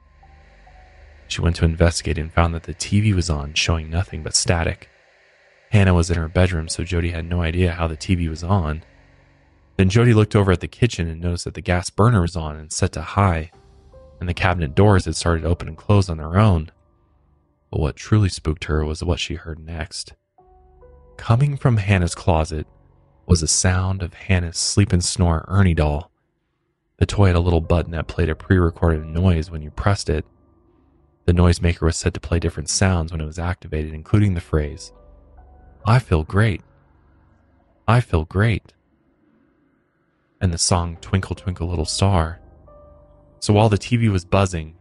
She went to investigate and found that the TV was on, showing nothing but static. Hannah was in her bedroom, so Jody had no idea how the TV was on. Then Jody looked over at the kitchen and noticed that the gas burner was on and set to high, and the cabinet doors had started to open and close on their own. But what truly spooked her was what she heard next. Coming from Hannah's closet was the sound of Hannah's sleep and snore Ernie doll. The toy had a little button that played a pre recorded noise when you pressed it. The noisemaker was set to play different sounds when it was activated, including the phrase, I feel great. I feel great. And the song Twinkle Twinkle Little Star. So while the TV was buzzing,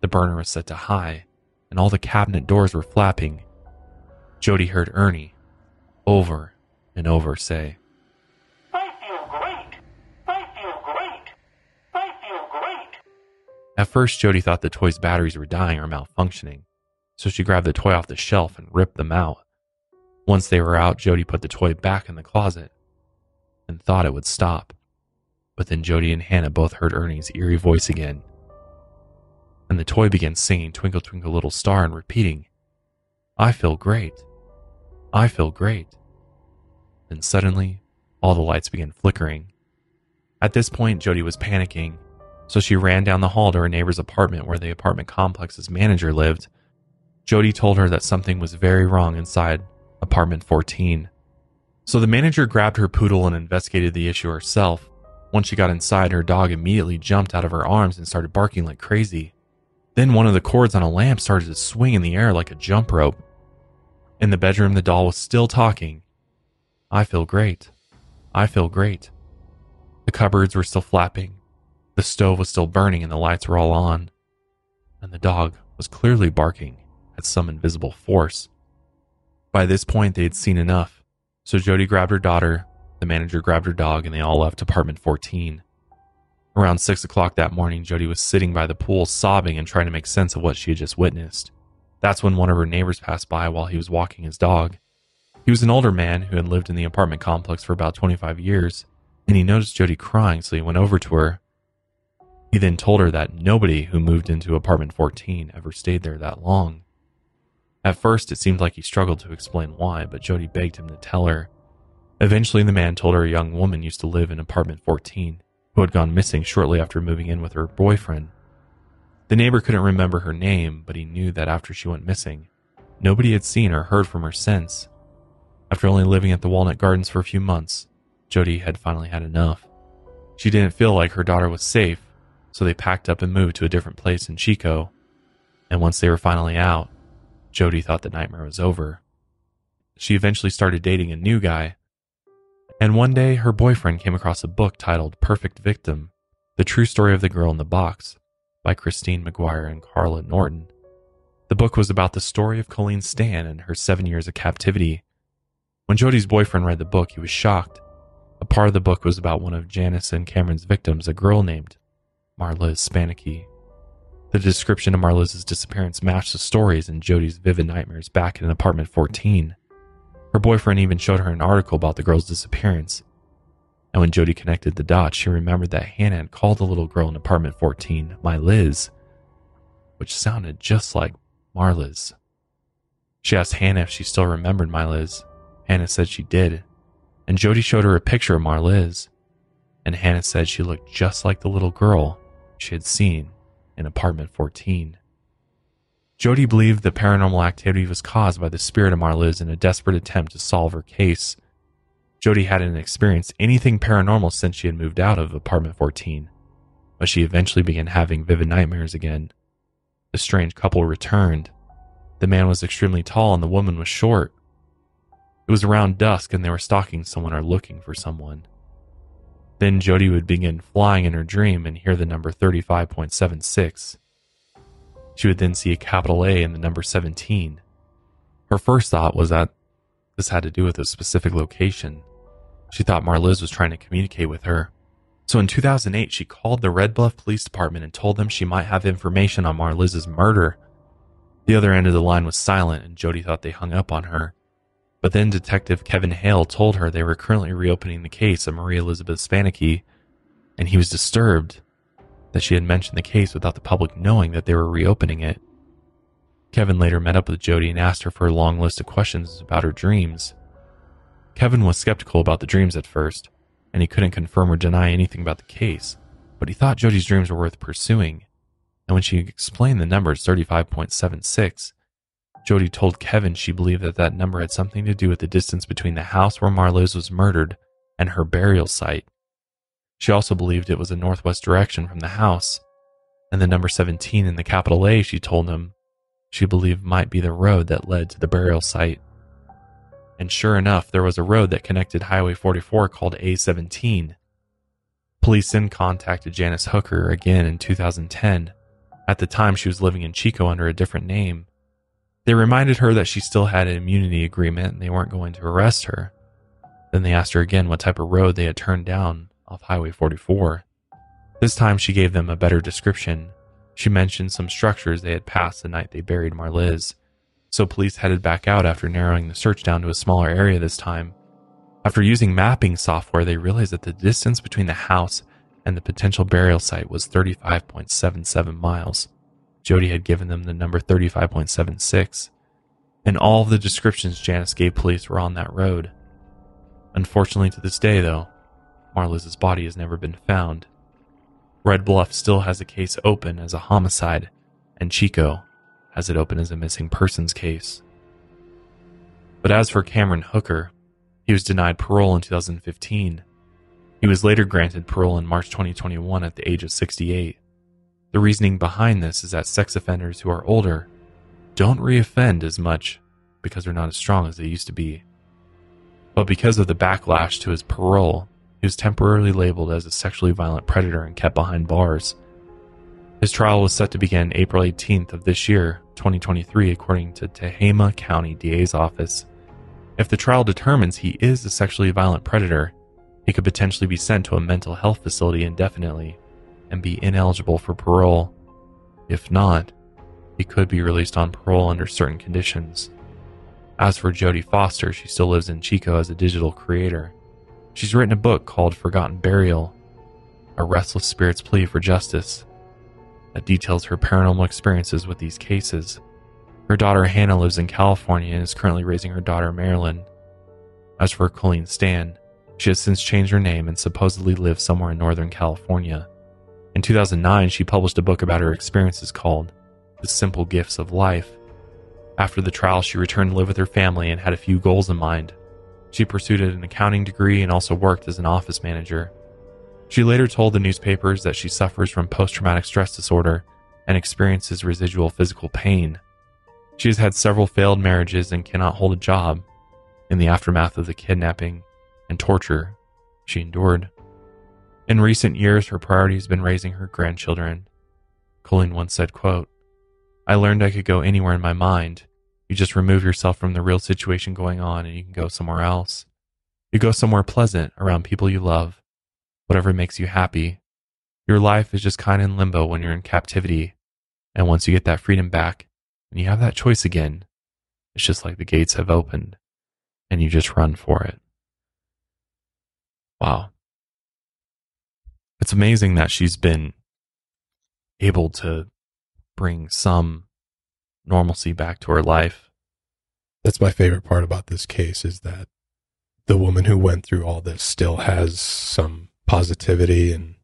the burner was set to high, and all the cabinet doors were flapping, Jody heard Ernie over and over say, I feel great. I feel great. I feel great. At first, Jody thought the toy's batteries were dying or malfunctioning, so she grabbed the toy off the shelf and ripped them out. Once they were out, Jody put the toy back in the closet and thought it would stop. But then Jody and Hannah both heard Ernie's eerie voice again. And the toy began singing Twinkle Twinkle Little Star and repeating, I feel great. I feel great. Then suddenly, all the lights began flickering. At this point, Jody was panicking, so she ran down the hall to her neighbor's apartment where the apartment complex's manager lived. Jody told her that something was very wrong inside apartment 14. So the manager grabbed her poodle and investigated the issue herself. Once she got inside, her dog immediately jumped out of her arms and started barking like crazy. Then one of the cords on a lamp started to swing in the air like a jump rope. In the bedroom, the doll was still talking. I feel great. I feel great. The cupboards were still flapping. The stove was still burning and the lights were all on. And the dog was clearly barking at some invisible force. By this point, they had seen enough. So Jody grabbed her daughter, the manager grabbed her dog, and they all left apartment 14. Around 6 o'clock that morning, Jody was sitting by the pool, sobbing and trying to make sense of what she had just witnessed. That's when one of her neighbors passed by while he was walking his dog. He was an older man who had lived in the apartment complex for about 25 years, and he noticed Jody crying, so he went over to her. He then told her that nobody who moved into apartment 14 ever stayed there that long. At first, it seemed like he struggled to explain why, but Jody begged him to tell her. Eventually, the man told her a young woman used to live in apartment 14 who had gone missing shortly after moving in with her boyfriend. The neighbor couldn't remember her name, but he knew that after she went missing, nobody had seen or heard from her since. After only living at the Walnut Gardens for a few months, Jody had finally had enough. She didn't feel like her daughter was safe, so they packed up and moved to a different place in Chico. And once they were finally out, Jody thought the nightmare was over. She eventually started dating a new guy. And one day, her boyfriend came across a book titled Perfect Victim The True Story of the Girl in the Box by Christine McGuire and Carla Norton. The book was about the story of Colleen Stan and her seven years of captivity. When Jody's boyfriend read the book, he was shocked. A part of the book was about one of Janice and Cameron's victims, a girl named Marliz Spannhake. The description of Marliz disappearance matched the stories in Jody's vivid nightmares back in apartment 14. Her boyfriend even showed her an article about the girl's disappearance. And when Jody connected the dots, she remembered that Hannah had called the little girl in apartment 14 my Liz, which sounded just like Marliz. She asked Hannah if she still remembered my Liz. Hannah said she did, and Jody showed her a picture of Marliz, and Hannah said she looked just like the little girl she had seen in apartment 14. Jody believed the paranormal activity was caused by the spirit of Marliz in a desperate attempt to solve her case. Jody hadn't experienced anything paranormal since she had moved out of apartment 14, but she eventually began having vivid nightmares again. The strange couple returned. The man was extremely tall and the woman was short. It was around dusk and they were stalking someone or looking for someone. Then Jody would begin flying in her dream and hear the number 35.76. She would then see a capital A and the number 17. Her first thought was that this had to do with a specific location. She thought Marliz was trying to communicate with her. So in 2008, she called the Red Bluff Police Department and told them she might have information on Marliz's murder. The other end of the line was silent, and Jody thought they hung up on her. But then Detective Kevin Hale told her they were currently reopening the case of Marie Elizabeth Spannhake, and he was disturbed that she had mentioned the case without the public knowing that they were reopening it. Kevin later met up with Jody and asked her for a long list of questions about her dreams. Kevin was skeptical about the dreams at first, and he couldn't confirm or deny anything about the case, but he thought Jody's dreams were worth pursuing. And when she explained the numbers 35.76, Jody told Kevin she believed that that number had something to do with the distance between the house where Marliz was murdered and her burial site. She also believed it was a northwest direction from the house, and the number 17 in the capital A she told him she believed might be the road that led to the burial site. And sure enough, there was a road that connected Highway 44 called A17. Police then contacted Janice Hooker again in 2010. At the time, she was living in Chico under a different name. They reminded her that she still had an immunity agreement and they weren't going to arrest her. Then they asked her again what type of road they had turned down off Highway 44. This time she gave them a better description. She mentioned some structures they had passed the night they buried Marliz. So police headed back out after narrowing the search down to a smaller area this time. After using mapping software, they realized that the distance between the house and the potential burial site was 35.77 miles. Jody had given them the number 35.76, and all of the descriptions Janice gave police were on that road. Unfortunately, to this day, though, Marliz's body has never been found. Red Bluff still has a case open as a homicide, and Chico has it open as a missing persons case. But as for Cameron Hooker, he was denied parole in 2015. He was later granted parole in March 2021 at the age of 68. The reasoning behind this is that sex offenders who are older don't reoffend as much because they're not as strong as they used to be. But because of the backlash to his parole, he was temporarily labeled as a sexually violent predator and kept behind bars. His trial was set to begin April 18th of this year, 2023, according to Tehama County DA's office. If the trial determines he is a sexually violent predator, he could potentially be sent to a mental health facility indefinitely and be ineligible for parole. If not, he could be released on parole under certain conditions. As for Jodie Foster, she still lives in Chico as a digital creator. She's written a book called Forgotten Burial, a restless spirit's plea for justice, that details her paranormal experiences with these cases. Her daughter Hannah lives in California and is currently raising her daughter Marilyn. As for Colleen Stan, she has since changed her name and supposedly lives somewhere in Northern California. In 2009, she published a book about her experiences called The Simple Gifts of Life. After the trial, she returned to live with her family and had a few goals in mind. She pursued an accounting degree and also worked as an office manager. She later told the newspapers that she suffers from post traumatic stress disorder and experiences residual physical pain. She has had several failed marriages and cannot hold a job in the aftermath of the kidnapping and torture she endured. In recent years, her priority has been raising her grandchildren. Colleen once said, quote, I learned I could go anywhere in my mind. You just remove yourself from the real situation going on and you can go somewhere else. You go somewhere pleasant around people you love, whatever makes you happy. Your life is just kind of in limbo when you're in captivity. And once you get that freedom back and you have that choice again, it's just like the gates have opened and you just run for it. Wow. It's amazing that she's been able to bring some normalcy back to her life. That's my favorite part about this case is that the woman who went through all this still has some positivity and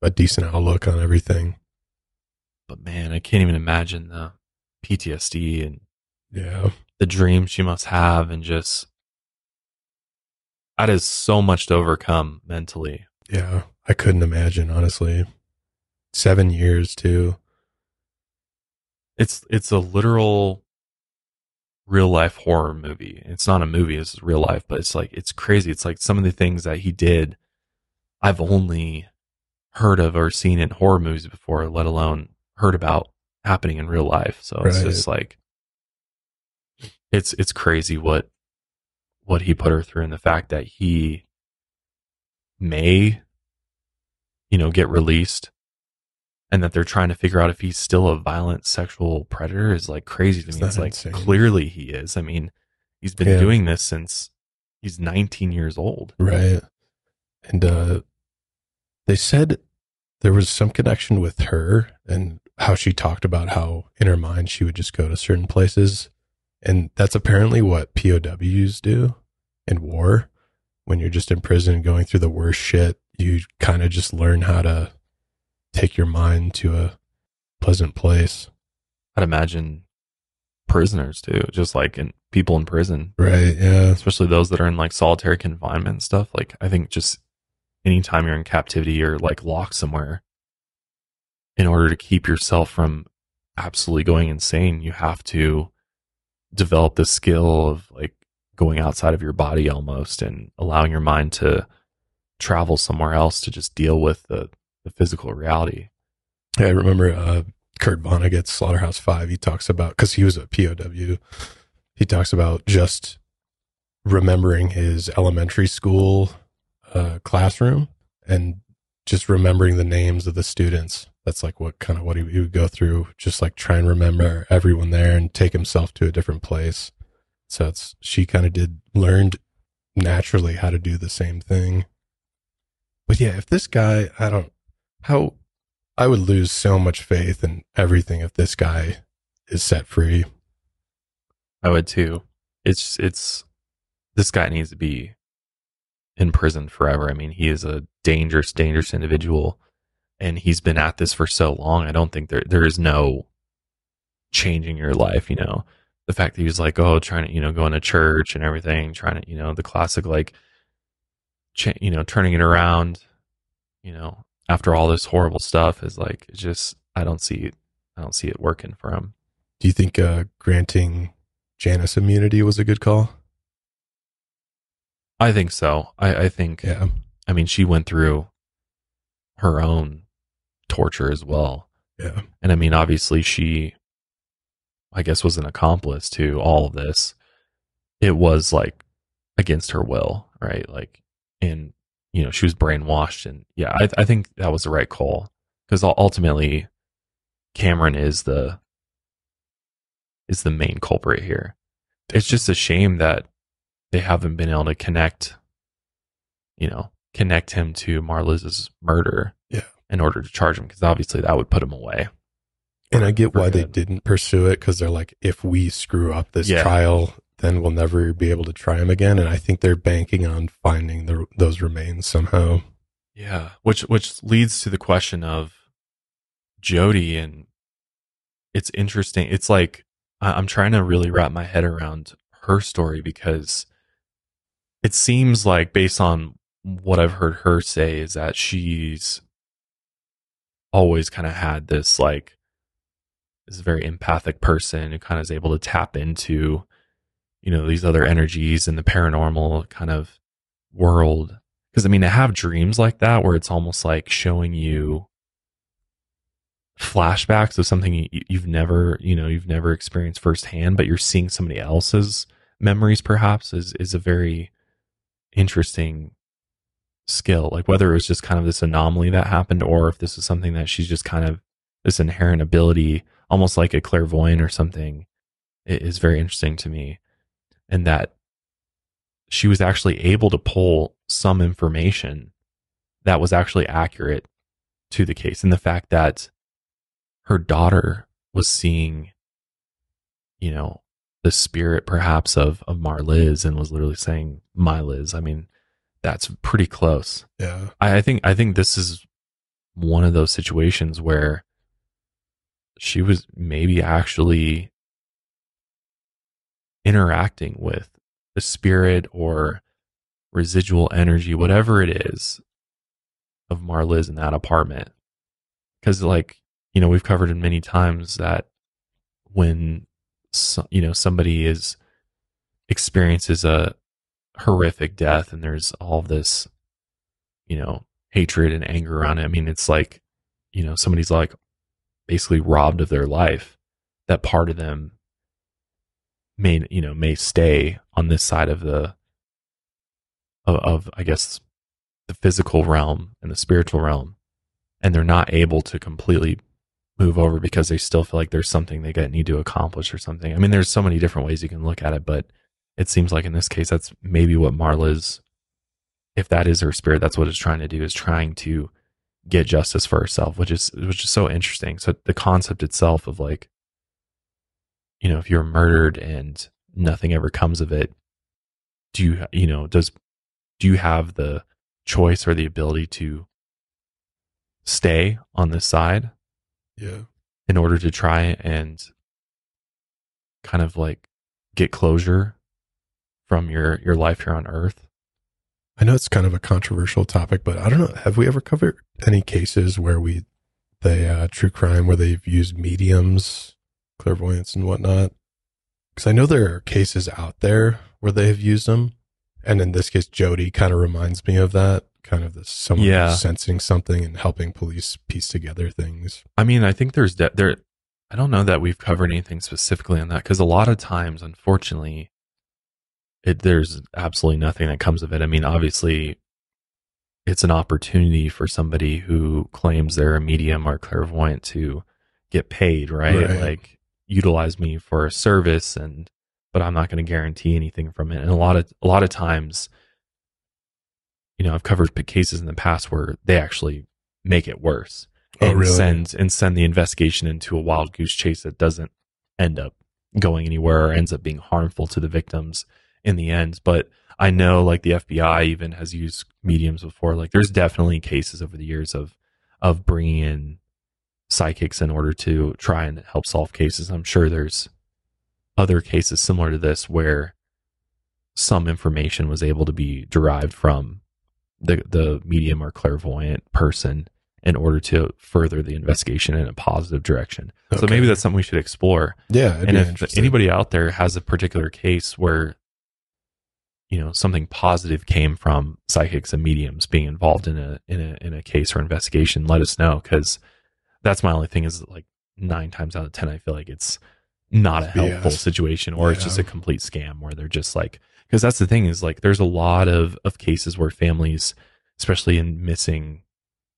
a decent outlook on everything. But man, I can't even imagine the PTSD and Yeah. the dreams she must have and just that is so much to overcome mentally. Yeah. I couldn't imagine, honestly. Seven years too. It's it's a literal real life horror movie. It's not a movie, it's real life, but it's like it's crazy. It's like some of the things that he did I've only heard of or seen in horror movies before, let alone heard about happening in real life. So it's Right. just like it's it's crazy what what he put her through and the fact that he may you know get released and that they're trying to figure out if he's still a violent sexual predator is like crazy to me. It's like insane? clearly he is. I mean, he's been Yeah. doing this since he's 19 years old. Right. And uh they said there was some connection with her and how she talked about how in her mind she would just go to certain places. And that's apparently what POWs do in war. When you're just in prison going through the worst shit, you kind of just learn how to take your mind to a pleasant place. I'd imagine prisoners too, just like in people in prison, Right. Yeah. especially those that are in like solitary confinement and stuff. Like I think just anytime you're in captivity or like locked somewhere, in order to keep yourself from absolutely going insane, you have to develop the skill of like going outside of your body almost and allowing your mind to travel somewhere else to just deal with the, the physical reality. Yeah, I remember uh, Kurt Vonnegut's Slaughterhouse Five. He talks about because he was a POW. He talks about just remembering his elementary school uh, classroom and just remembering the names of the students That's like what kind of what he, he would go through, just like try and remember everyone there and take himself to a different place. So it's she kind of did learned naturally how to do the same thing. But yeah, if this guy, I don't how I would lose so much faith in everything if this guy is set free. I would too. It's it's this guy needs to be in prison forever. I mean, he is a dangerous, dangerous individual, and he's been at this for so long. I don't think there there is no changing your life. You know, the fact that he was like, oh, trying to you know going to church and everything, trying to you know the classic like, cha- you know, turning it around. You know, after all this horrible stuff is like it's just I don't see it. I don't see it working for him. Do you think uh, granting Janice immunity was a good call? I think so. I, I think Yeah. I mean, she went through her own torture as well. Yeah. And I mean, obviously, she, I guess, was an accomplice to all of this. It was like against her will, right? Like, and, you know, she was brainwashed. And yeah, I, I think that was the right call because ultimately, Cameron is the, is the main culprit here. It's just a shame that they haven't been able to connect, you know, connect him to Marliz's murder Yeah. in order to charge him because obviously that would put him away. And I get why they didn't pursue it because they're like, if we screw up this Yeah. trial, then we'll never be able to try him again. And I think they're banking on finding the, those remains somehow. Yeah, which which leads to the question of Jody, and it's interesting. It's like I'm trying to really wrap my head around her story because it seems like, based on what I've heard her say, is that she's always kind of had this like this very empathic person who kind of is able to tap into you know these other energies and the paranormal kind of world because I mean, to have dreams like that where it's almost like showing you flashbacks of something you, you've never, you know, you've never experienced firsthand, but you're seeing somebody else's memories, perhaps, is is a very interesting skill. Like whether it was just kind of this anomaly that happened, or if this is something that she's just kind of this inherent ability, almost like a clairvoyant or something, it is very interesting to me, and that she was actually able to pull some information that was actually accurate to the case. And the fact that her daughter was seeing, you know, the spirit perhaps of, of Marliz and was literally saying, my Liz. I mean, that's pretty close. Yeah. I, I think, I think this is one of those situations where she was maybe actually interacting with the spirit or residual energy, whatever it is, of Marliz in that apartment. Because, like, you know, we've covered it many times that when, so, you know, somebody is experiences a horrific death and there's all this, you know, hatred and anger around it. I mean, it's like, you know, somebody's like basically robbed of their life. That part of them may you know may stay on this side of the of, of I guess the physical realm and the spiritual realm, and they're not able to completely move over because they still feel like there's something they need to accomplish or something. I mean, there's so many different ways you can look at it, but it seems like in this case, that's maybe what Marliz, if that is her spirit, that's what it's trying to do is trying to get justice for herself, which is which is so interesting. So the concept itself of like, you know, if you're murdered and nothing ever comes of it, do you you know does do you have the choice or the ability to stay on this side Yeah. in order to try and kind of like get closure from your your life here on earth I know it's kind of a controversial topic, but I don't know. Have we ever covered any cases where we, the uh, true crime, where they've used mediums, clairvoyance, and whatnot? Because I know there are cases out there where they have used them, and in this case, Jody kind of reminds me of that. Kind of the someone Yeah. sensing something and helping police piece together things. I mean, I think there's de- there. I don't know that we've covered anything specifically on that because a lot of times, unfortunately, it there's absolutely nothing that comes of it. I mean, obviously, it's an opportunity for somebody who claims they're a medium or clairvoyant to get paid, right? Right. Like utilize me for a service and but I'm not going to guarantee anything from it. And a lot of a lot of times you know, I've covered cases in the past where they actually make it worse Oh, and really? send and send the investigation into a wild goose chase that doesn't end up going anywhere or ends up being harmful to the victims in the end. But I know like the FBI even has used mediums before. Like there's definitely cases over the years of of bringing in psychics in order to try and help solve cases. I'm sure there's other cases similar to this where some information was able to be derived from the the medium or clairvoyant person in order to further the investigation in a positive direction. So maybe that's something we should explore. Yeah. and if anybody out there has a particular case where you know something positive came from psychics and mediums being involved in a in a in a case or investigation, let us know because that's my only thing is like nine times out of ten I feel like it's not a helpful BS. situation or it's just a complete scam where they're just like because that's the thing is like there's a lot of of cases where families especially in missing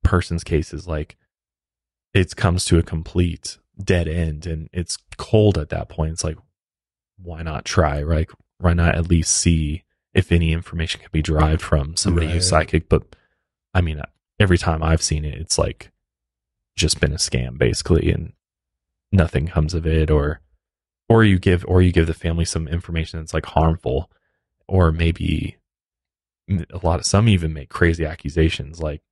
persons cases like it comes to a complete dead end and it's cold at that point it's like why not try right why not at least see if any information can be derived from somebody who's psychic but i mean uh, every time i've seen it it's like just been a scam basically and nothing comes of it or or you give or you give the family some information that's like harmful or maybe a lot of some even make crazy accusations like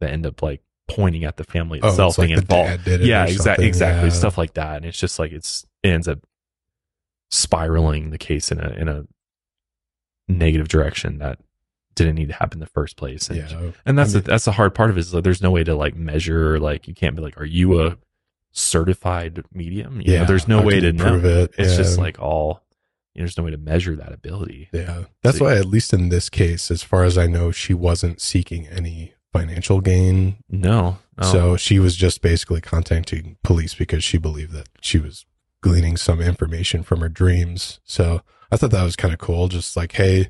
that end up like pointing at the family Oh, itself it's like being the involved it yeah exactly exactly Yeah. stuff like that and it's just like it's it ends up spiraling the case in a in a negative direction that didn't need to happen in the first place and Yeah. and that's I mean- the, that's the hard part of it is that there's no way to like measure like you can't be like are you a certified medium you Yeah. know, there's no way to you know prove it. it's Yeah. just like all you know, there's no way to measure that ability Yeah. That's So- why, at least in this case, as far as I know, she wasn't seeking any financial gain. no, no. So she was just basically contacting police because she believed that she was gleaning some information from her dreams. So I thought that was kind of cool. Just like, hey,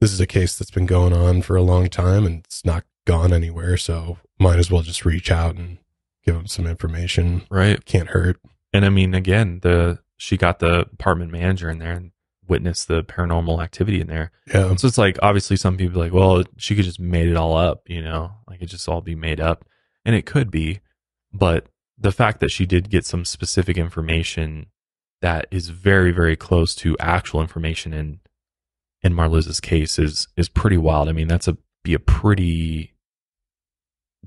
this is a case that's been going on for a long time and it's not gone anywhere. So might as well just reach out and give them some information. right Can't hurt. and i mean again the she got the apartment manager in there and witnessed the paranormal activity in there Yeah. So it's like obviously some people are like, well, she could just made it all up, you know, like it just all be made up, and it could be, but the fact that she did get some specific information that is very very close to actual information in in Marliz's case is is pretty wild. I mean, that's a be a pretty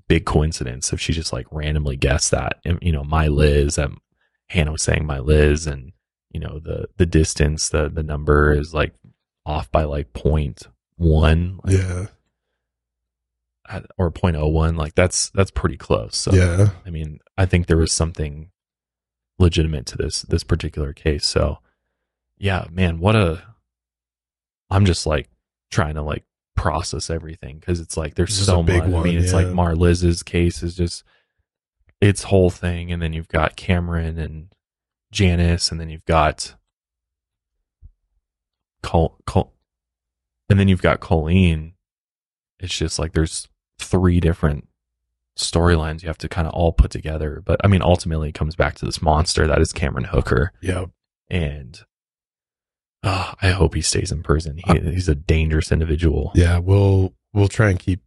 big coincidence if she just like randomly guessed that, and, you know, my Liz, um, Hannah was saying my Liz, and you know the the distance, the the number is like off by like point one like, Yeah. Or 0.01 like that's that's pretty close so Yeah. i mean i think there was something legitimate to this this particular case so yeah man what a i'm just like trying to like process everything because it's like there's This so much i mean it's like yeah. Marliz's case is just its whole thing and then you've got cameron and janice and then you've got Col, Col- and then you've got colleen it's just like there's three different storylines you have to kind of all put together but i mean ultimately it comes back to this monster that is cameron hooker Yeah. and ah, i hope he stays in prison he, he's a dangerous individual Yeah. We'll, we'll try and keep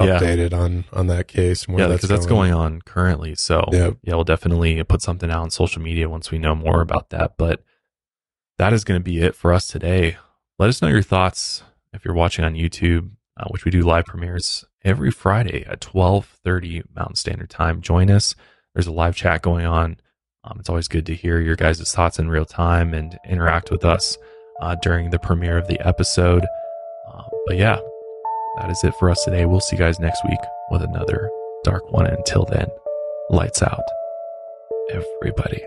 Yeah. updated on, on that case. yeah because that's going on currently so yeah we'll definitely put something out on social media once we know more about that but that is going to be it for us today let us know your thoughts if you're watching on youtube uh, which we do live premieres every friday at 12.30 mountain standard time. Join us. There's a live chat going on. Um, it's always good to hear your guys' thoughts in real time and interact with us uh, during the premiere of the episode. Uh, but yeah that is it for us today. We'll see you guys next week with another dark one. Until then lights out everybody